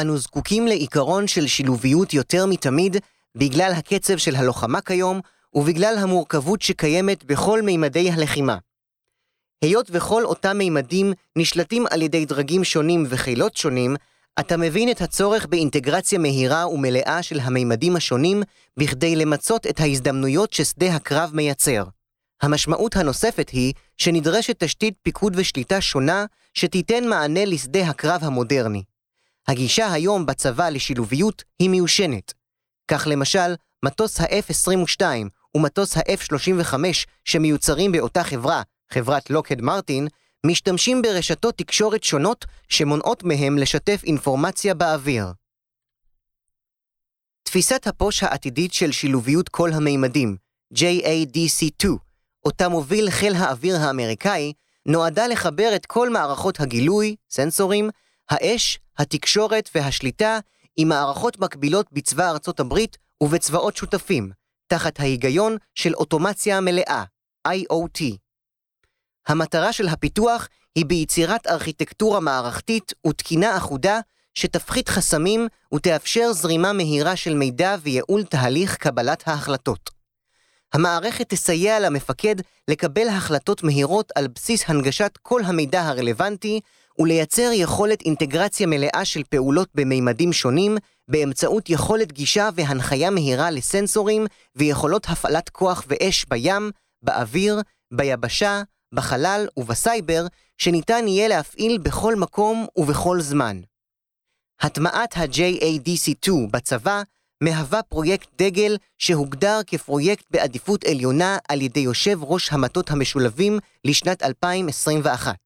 אנו זקוקים לעיקרון של שילוביות יותר מתמיד בגלל הקצב של הלוחמה כיום ובגלל המורכבות שקיימת בכל מימדי הלחימה. היות וכל אותם מימדים נשלטים על ידי דרגים שונים וחילות שונים, אתה מבין את הצורך באינטגרציה מהירה ומלאה של המימדים השונים בכדי למצות את ההזדמנויות ששדה הקרב מייצר. המשמעות הנוספת היא שנדרשת תשתית פיקוד ושליטה שונה שתיתן מענה לשדה הקרב המודרני. הגישה היום בצבא לשילוביות היא מיושנת. כך למשל, מטוס ה-F-22 ומטוס ה-F-35 שמיוצרים באותה חברה, חברת לוקד מרטין, משתמשים ברשתות תקשורת שונות שמונעות מהם לשתף אינפורמציה באוויר. תפיסת הפוש העתידית של שילוביות כל המימדים, JADC2, אותה מוביל חיל האוויר האמריקאי, נועדה לחבר את כל מערכות הגילוי, סנסורים, האש, התקשורת והשליטה עם מערכות מקבילות בצבא ארצות הברית ובצבאות שותפים, תחת ההיגיון של אוטומציה מלאה, IoT. המטרה של הפיתוח היא ביצירת ארכיטקטורה מערכתית ותקינה אחודה שתפחית חסמים ותאפשר זרימה מהירה של מידע וייעול תהליך קבלת ההחלטות. המערכת תסייע למפקד לקבל החלטות מהירות על בסיס הנגשת כל המידע הרלוונטי ולייצר יכולת אינטגרציה מלאה של פעולות במימדים שונים באמצעות יכולת גישה והנחיה מהירה לסנסורים ויכולות הפעלת כוח ואש בים, באוויר, ביבשה, בחלל ובסייבר, שניתן יהיה להפעיל בכל מקום ובכל זמן. הטמעת ה-JADC2 בצבא מהווה פרויקט דגל שהוגדר כפרויקט בעדיפות עליונה על ידי יושב ראש המטות המשולבים לשנת 2021.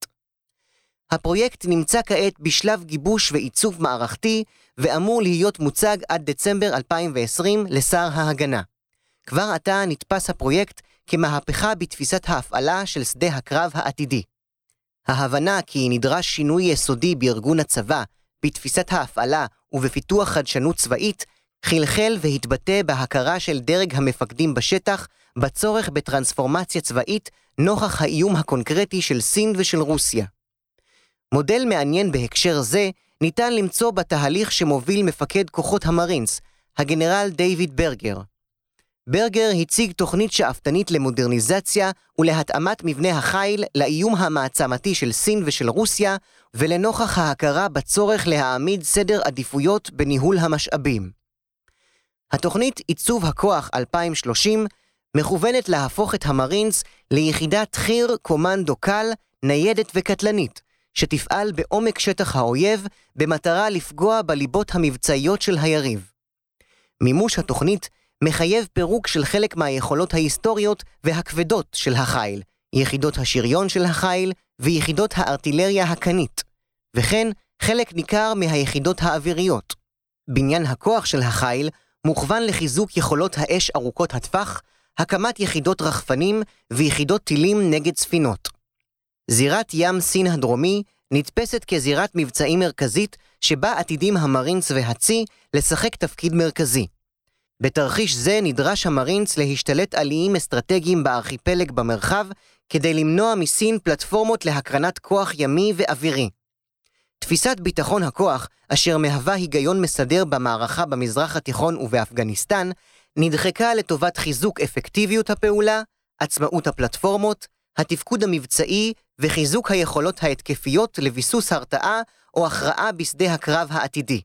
הפרויקט נמצא כעת בשלב גיבוש ועיצוב מערכתי ואמור להיות מוצג עד דצמבר 2020 לשר ההגנה. כבר עתה נתפס הפרויקט כמהפכה בתפיסת ההפעלה של שדה הקרב העתידי. ההבנה כי נדרש שינוי יסודי בארגון הצבא, בתפיסת ההפעלה ובפיתוח חדשנות צבאית, חלחל והתבטא בהכרה של דרג המפקדים בשטח בצורך בטרנספורמציה צבאית נוכח האיום הקונקרטי של סין ושל רוסיה. מודל מעניין בהקשר זה ניתן למצוא בתהליך שמוביל מפקד כוחות המרינס, הגנרל דיוויד ברגר. ברגר הציג תוכנית שאפתנית למודרניזציה ולהתאמת מבנה החיל לאיום המעצמתי של סין ושל רוסיה, ולנוכח ההכרה בצורך להעמיד סדר עדיפויות בניהול המשאבים. התוכנית עיצוב הכוח 2030 מכוונת להפוך את המרינס ליחידת חי"ר קומנדו קל, ניידת וקטלנית, שתפעל בעומק שטח האויב במטרה לפגוע בליבות המבצעיות של היריב. מימוש התוכנית מחייב פירוק של חלק מהיכולות ההיסטוריות והכבדות של החיל, יחידות השריון של החיל ויחידות הארטילריה הקנית, וכן חלק ניכר מהיחידות האוויריות. בניין הכוח של החיל מוכוון לחיזוק יכולות האש ארוכות הטווח, הקמת יחידות רחפנים ויחידות טילים נגד ספינות. זירת ים סין הדרומי נתפסת כזירת מבצעים מרכזית שבה עתידים המרינס והצי לשחק תפקיד מרכזי. בתרחיש זה נדרש המרינס להשתלט על איים אסטרטגיים בארכיפלג במרחב, כדי למנוע מסין פלטפורמות להקרנת כוח ימי ואווירי. תפיסת ביטחון הכוח, אשר מהווה היגיון מסדר במערכה במזרח התיכון ובאפגניסטן, נדחקה לטובת חיזוק אפקטיביות הפעולה, עצמאות הפלטפורמות, התפקוד המבצעי וחיזוק היכולות ההתקפיות לביסוס הרתעה או הכרעה בשדה הקרב העתידי.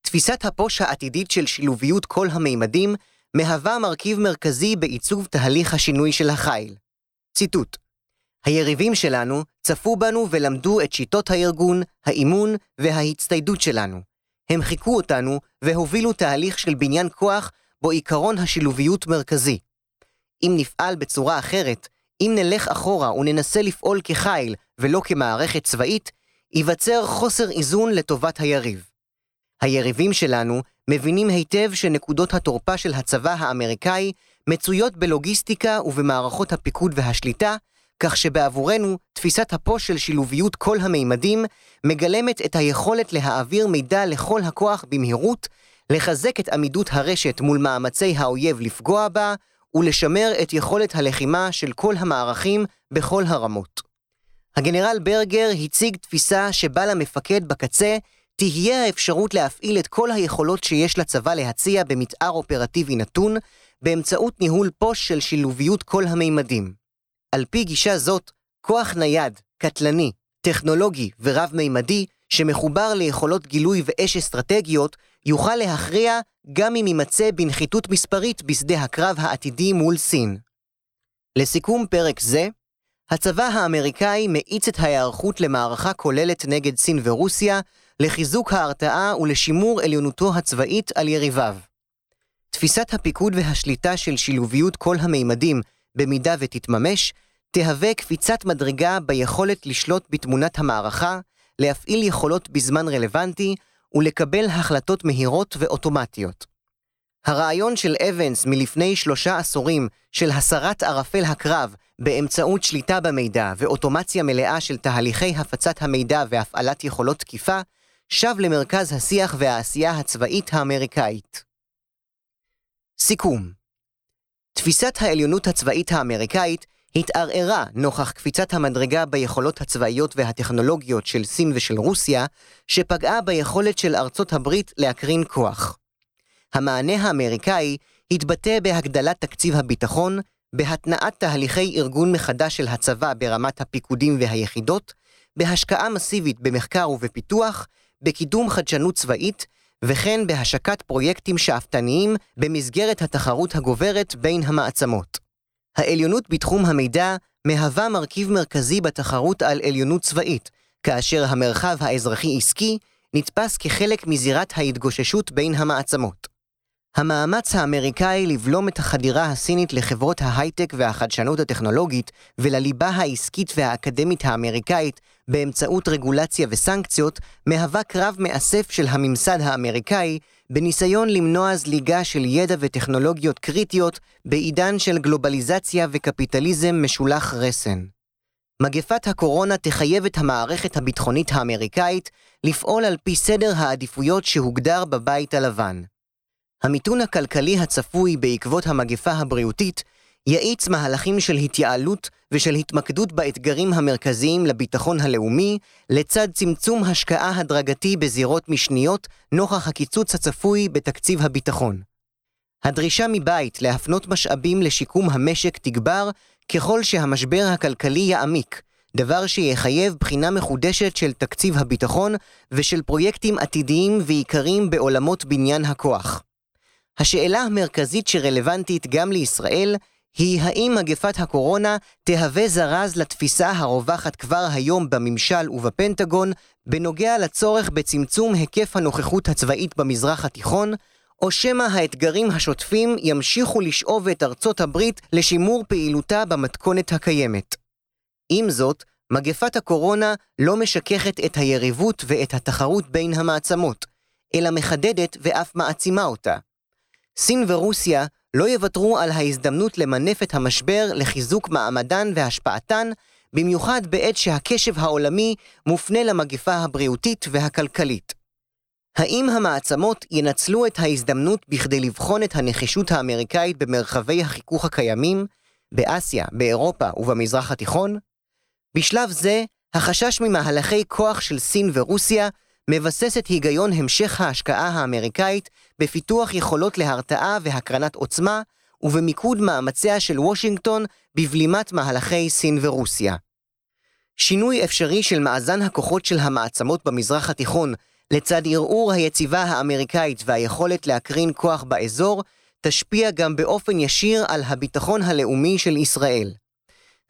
תפיסת הפוש העתידית של שילוביות כל המימדים מהווה מרכיב מרכזי בעיצוב תהליך השינוי של החיל. ציטוט: היריבים שלנו צפו בנו ולמדו את שיטות הארגון, האימון וההצטיידות שלנו. הם חיכו אותנו והובילו תהליך של בניין כוח בו עיקרון השילוביות מרכזי. אם נפעל בצורה אחרת, אם נלך אחורה וננסה לפעול כחיל ולא כמערכת צבאית, ייווצר חוסר איזון לטובת היריב. היריבים שלנו מבינים היטב שנקודות התורפה של הצבא האמריקאי מצויות בלוגיסטיקה ובמערכות הפיקוד והשליטה, כך שבעבורנו תפיסת הפוש של שילוביות כל המימדים מגלמת את היכולת להעביר מידע לכל הכוח במהירות, לחזק את עמידות הרשת מול מאמצי האויב לפגוע בה, ולשמר את יכולת הלחימה של כל המערכים בכל הרמות. הגנרל ברגר הציג תפיסה שבה למפקד בקצה תהיה האפשרות להפעיל את כל היכולות שיש לצבא להציע במתאר אופרטיבי נתון, באמצעות ניהול פוש של שילוביות כל המימדים. על פי גישה זאת, כוח נייד, קטלני, טכנולוגי ורב-מימדי, שמחובר ליכולות גילוי ואש אסטרטגיות, יוכל להכריע גם אם יימצא בנחיתות מספרית בשדה הקרב העתידי מול סין. לסיכום פרק זה, הצבא האמריקאי מאיץ את ההיערכות למערכה כוללת נגד סין ורוסיה, לחיזוק ההרתעה ולשימור עליונותו הצבאית על יריביו. תפיסת הפיקוד והשליטה של שילוביות כל המימדים, במידה ותתממש, תהווה קפיצת מדרגה ביכולת לשלוט בתמונת המערכה, להפעיל יכולות בזמן רלוונטי ולקבל החלטות מהירות ואוטומטיות. הרעיון של אבנס מלפני שלושה עשורים של הסרת ערפל הקרב באמצעות שליטה במידע ואוטומציה מלאה של תהליכי הפצת המידע והפעלת יכולות תקיפה, שב למרכז השיח והעשייה הצבאית האמריקאית. סיכום תפיסת העליונות הצבאית האמריקאית התערערה נוכח קפיצת המדרגה ביכולות הצבאיות והטכנולוגיות של סין ושל רוסיה, שפגעה ביכולת של ארצות הברית להקרין כוח. המענה האמריקאי התבטא בהגדלת תקציב הביטחון, בהתנעת תהליכי ארגון מחדש של הצבא ברמת הפיקודים והיחידות, בהשקעה מסיבית במחקר ובפיתוח, בקידום חדשנות צבאית, וכן בהשקת פרויקטים שאפתניים במסגרת התחרות הגוברת בין המעצמות. העליונות בתחום המידע מהווה מרכיב מרכזי בתחרות על עליונות צבאית, כאשר המרחב האזרחי-עסקי נתפס כחלק מזירת ההתגוששות בין המעצמות. המאמץ האמריקאי לבלום את החדירה הסינית לחברות ההייטק והחדשנות הטכנולוגית ולליבה העסקית והאקדמית האמריקאית באמצעות רגולציה וסנקציות, מהווה קרב מאסף של הממסד האמריקאי בניסיון למנוע זליגה של ידע וטכנולוגיות קריטיות בעידן של גלובליזציה וקפיטליזם משולח רסן. מגפת הקורונה תחייב את המערכת הביטחונית האמריקאית לפעול על פי סדר העדיפויות שהוגדר בבית הלבן. המיתון הכלכלי הצפוי בעקבות המגפה הבריאותית יאיץ מהלכים של התייעלות ושל התמקדות באתגרים המרכזיים לביטחון הלאומי, לצד צמצום השקעה הדרגתי בזירות משניות נוכח הקיצוץ הצפוי בתקציב הביטחון. הדרישה מבית להפנות משאבים לשיקום המשק תגבר ככל שהמשבר הכלכלי יעמיק, דבר שיחייב בחינה מחודשת של תקציב הביטחון ושל פרויקטים עתידיים ועיקריים בעולמות בניין הכוח. השאלה המרכזית שרלוונטית גם לישראל היא האם מגפת הקורונה תהווה זרז לתפיסה הרווחת כבר היום בממשל ובפנטגון בנוגע לצורך בצמצום היקף הנוכחות הצבאית במזרח התיכון, או שמא האתגרים השוטפים ימשיכו לשאוב את ארצות הברית לשימור פעילותה במתכונת הקיימת. עם זאת, מגפת הקורונה לא משככת את היריבות ואת התחרות בין המעצמות, אלא מחדדת ואף מעצימה אותה. סין ורוסיה לא יוותרו על ההזדמנות למנף את המשבר לחיזוק מעמדן והשפעתן, במיוחד בעת שהקשב העולמי מופנה למגפה הבריאותית והכלכלית. האם המעצמות ינצלו את ההזדמנות בכדי לבחון את הנחישות האמריקאית במרחבי החיכוך הקיימים, באסיה, באירופה ובמזרח התיכון? בשלב זה, החשש ממהלכי כוח של סין ורוסיה מבסס את היגיון המשך ההשקעה האמריקאית בפיתוח יכולות להרתעה והקרנת עוצמה, ובמיקוד מאמציה של וושינגטון בבלימת מהלכי סין ורוסיה. שינוי אפשרי של מאזן הכוחות של המעצמות במזרח התיכון לצד ערעור היציבה האמריקאית והיכולת להקרין כוח באזור, תשפיע גם באופן ישיר על הביטחון הלאומי של ישראל.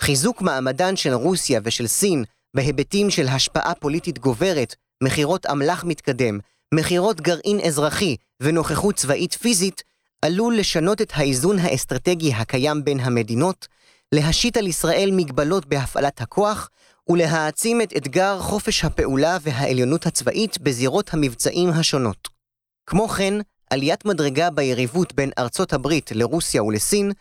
חיזוק מעמדן של רוסיה ושל סין בהיבטים של השפעה פוליטית גוברת, מכירות אמל"ח מתקדם, מכירות גרעין אזרחי ונוכחות צבאית פיזית, עלול לשנות את האיזון האסטרטגי הקיים בין המדינות, להשית על ישראל מגבלות בהפעלת הכוח, ולהעצים את אתגר חופש הפעולה והעליונות הצבאית בזירות המבצעים השונות. כמו כן, עליית מדרגה ביריבות בין ארצות הברית לרוסיה ולסין,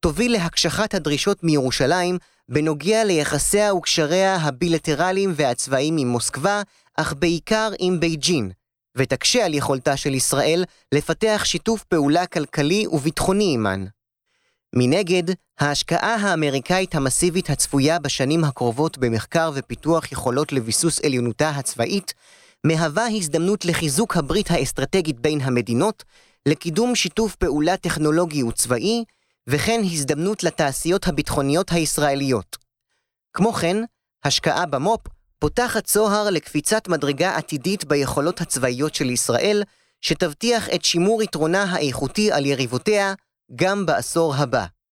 תוביל להקשחת הדרישות מירושלים בנוגע ליחסיה וקשריה הבילטרליים והצבאיים עם מוסקבה, אך בעיקר עם בייג'ין, ותקשה על יכולתה של ישראל לפתח שיתוף פעולה כלכלי וביטחוני עימן. מנגד, ההשקעה האמריקאית המסיבית הצפויה בשנים הקרובות במחקר ופיתוח יכולות לביסוס עליונותה הצבאית, מהווה הזדמנות לחיזוק הברית האסטרטגית בין המדינות, לקידום שיתוף פעולה טכנולוגי וצבאי, וכן הזדמנות לתעשיות הביטחוניות הישראליות. כמו כן, השקעה במו"פ פותחת צוהר לקפיצת מדרגה עתידית ביכולות הצבאיות של ישראל, שתבטיח את שימור יתרונה האיכותי על יריבותיה גם בעשור הבא.